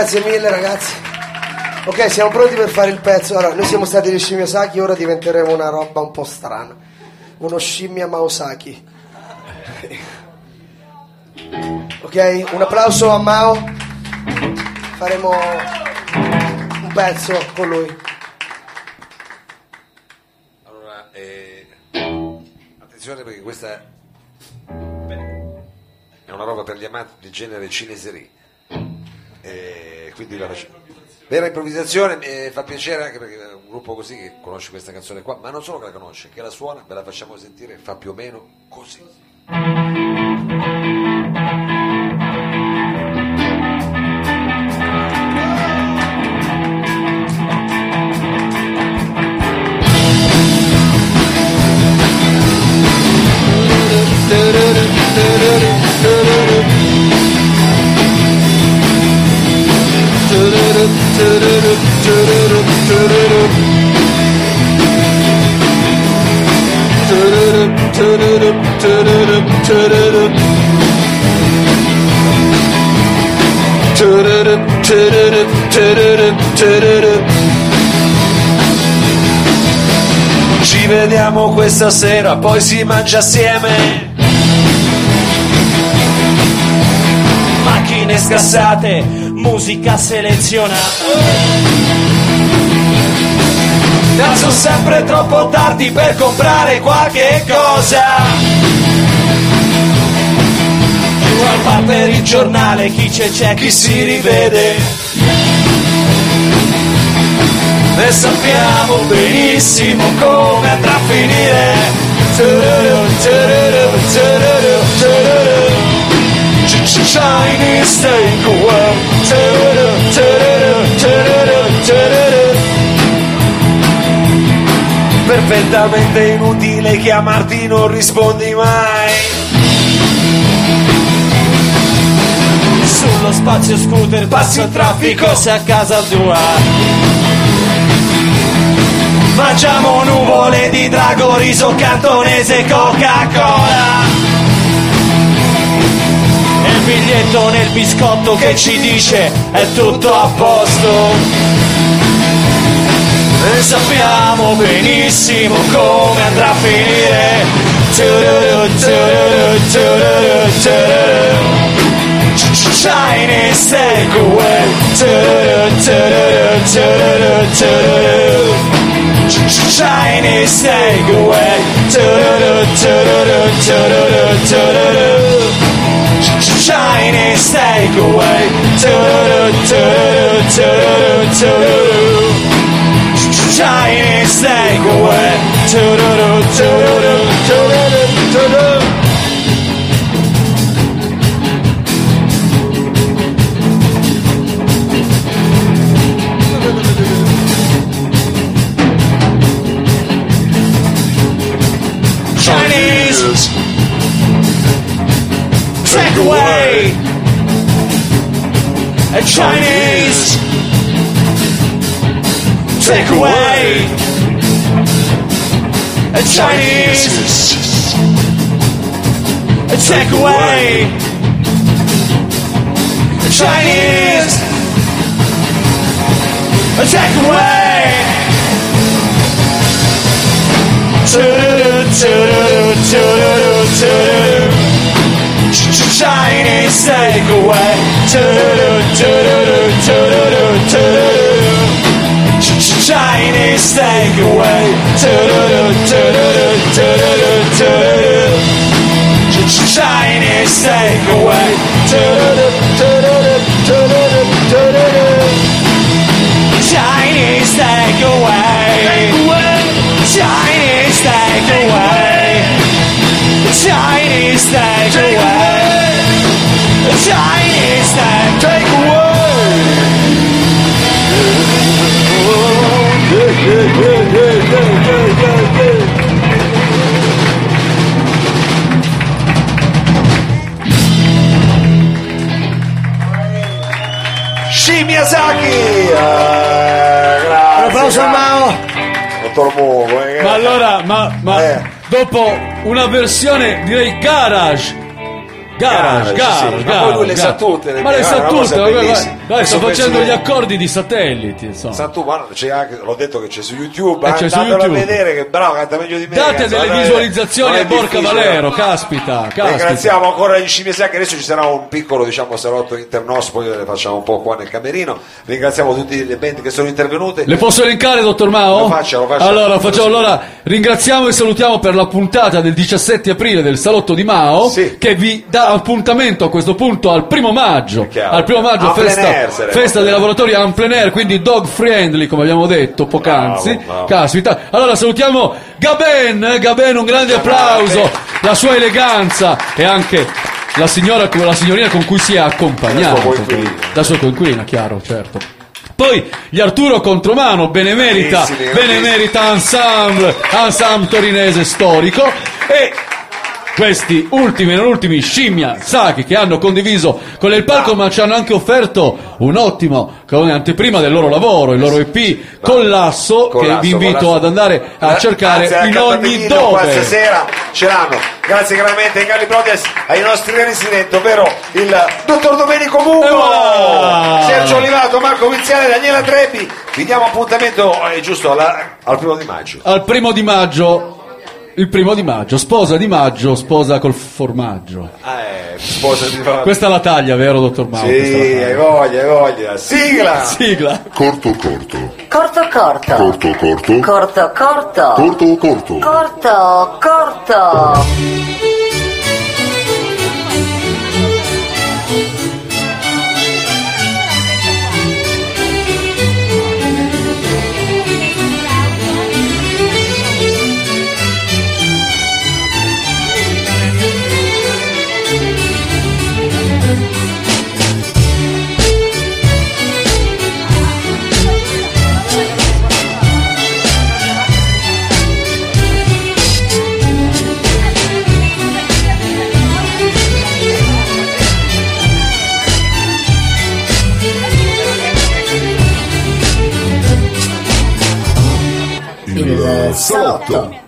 Grazie mille ragazzi. Ok, siamo pronti per fare il pezzo. Allora, noi siamo stati gli Shimiosaki, ora diventeremo una roba un po' strana. Uno scimmia Maosaki. Ok, un applauso a Mao. Faremo un pezzo con lui.
Allora, eh, attenzione perché questa è una roba per gli amanti del genere cineserie. Eh, quindi la faccio. Vera improvvisazione, mi fa piacere anche perché è un gruppo così che conosce questa canzone qua, ma non solo che la conosce, che la suona, ve la facciamo sentire, fa più o meno così.
Ci vediamo questa sera, poi si mangia assieme. Macchine scassate, musica selezionata. Sono sempre troppo tardi per comprare qualche cosa. Giù al bar per il giornale, chi c'è c'è, chi si rivede. E sappiamo benissimo come andrà a finire. Chinese takeaway. Perfettamente inutile chiamarti, non rispondi mai. Sullo spazio scooter passi il traffico se a casa tua. Mangiamo nuvole di drago, riso cantonese, Coca-Cola. Biglietto nel biscotto che ci dice è tutto a posto. E sappiamo benissimo come andrà a finire. Chinese takeaway. Chinese takeaway. Chinese takeaway. Do-do-do, do-do-do, do-do-do, do-do-do. Chinese takeaway. A Chinese. Take away. a Chinese. Take away. a Chinese. A take away. Chinese takeaway. Chinese takeaway. Chinese takeaway. Chinese takeaway. Chinese takeaway. Chinese takeaway. Chinese takeaway.
Shimiazaki! Eh,
Un
grazie.
applauso a Mao.
Dottor Mugo. eh,
Ma allora, ma, ma dopo una versione direi garage. Garage,
Garage,
garage,
sì, ma
garage,
poi lui le sa
garage.
tutte, le
Ma le sa tutte, guarda, sto facendo gli accordi di satelliti, insomma.
Sa tu, ma c'è anche, l'ho detto che c'è su YouTube,
Eh, c'è su YouTube.
a vedere che bravo, canta meglio di me.
Date
ragazzi,
delle visualizzazioni a Borca. Valero, caspita, caspita.
Ringraziamo ancora gli Scimmiesacchi, adesso ci sarà un piccolo diciamo salotto internos, poi le facciamo un po' qua nel camerino. Ringraziamo tutte le band che sono intervenute.
Le posso elencare, dottor Mao?
Lo faccia, lo faccia.
Allora, facciamo, allora, ringraziamo e salutiamo per la puntata del 17 aprile del Salotto di Mao, che vi dà appuntamento a questo punto al primo maggio. Al primo maggio,
plein
festa,
air sarebbe.
festa dei lavoratori en plein air, quindi dog friendly, come abbiamo detto poc'anzi.
Bravo, bravo.
Caspita. Allora, salutiamo Gaben, Gaben, un grande applauso, la sua eleganza e anche la signora, la signorina con cui si è accompagnato.
La sua coinquilina.
Chiaro, certo. Poi gli Arturo Contromano, benemerita, benemerita ensemble, ensemble torinese storico e questi ultimi e non ultimi scimmia Saki che hanno condiviso con il palco ma ci hanno anche offerto un ottimo come anteprima del loro lavoro, il loro EP Collasso, che vi invito
Collasso.
ad andare a cercare
Grazie
in ogni dove.
stasera ce l'hanno. Grazie chiaramente ai Galli Brothers, ai nostri residenti, ovvero il dottor Domenico Mugo,
Ewa!
Sergio Olivato, Marco Viziale, Daniela Trebbi. Vi diamo appuntamento, è giusto, alla- al primo di maggio.
Al primo di maggio, il primo di maggio, sposa di maggio, sposa col formaggio.
Eh, sposa di
Questa è la taglia, vero, dottor Mao?
Sì, hai voglia, hai voglia. Sigla!
Sigla!
Corto corto.
Corto corto.
Corto corto.
Corto corto.
Corto corto.
Corto corto.
Il salotto.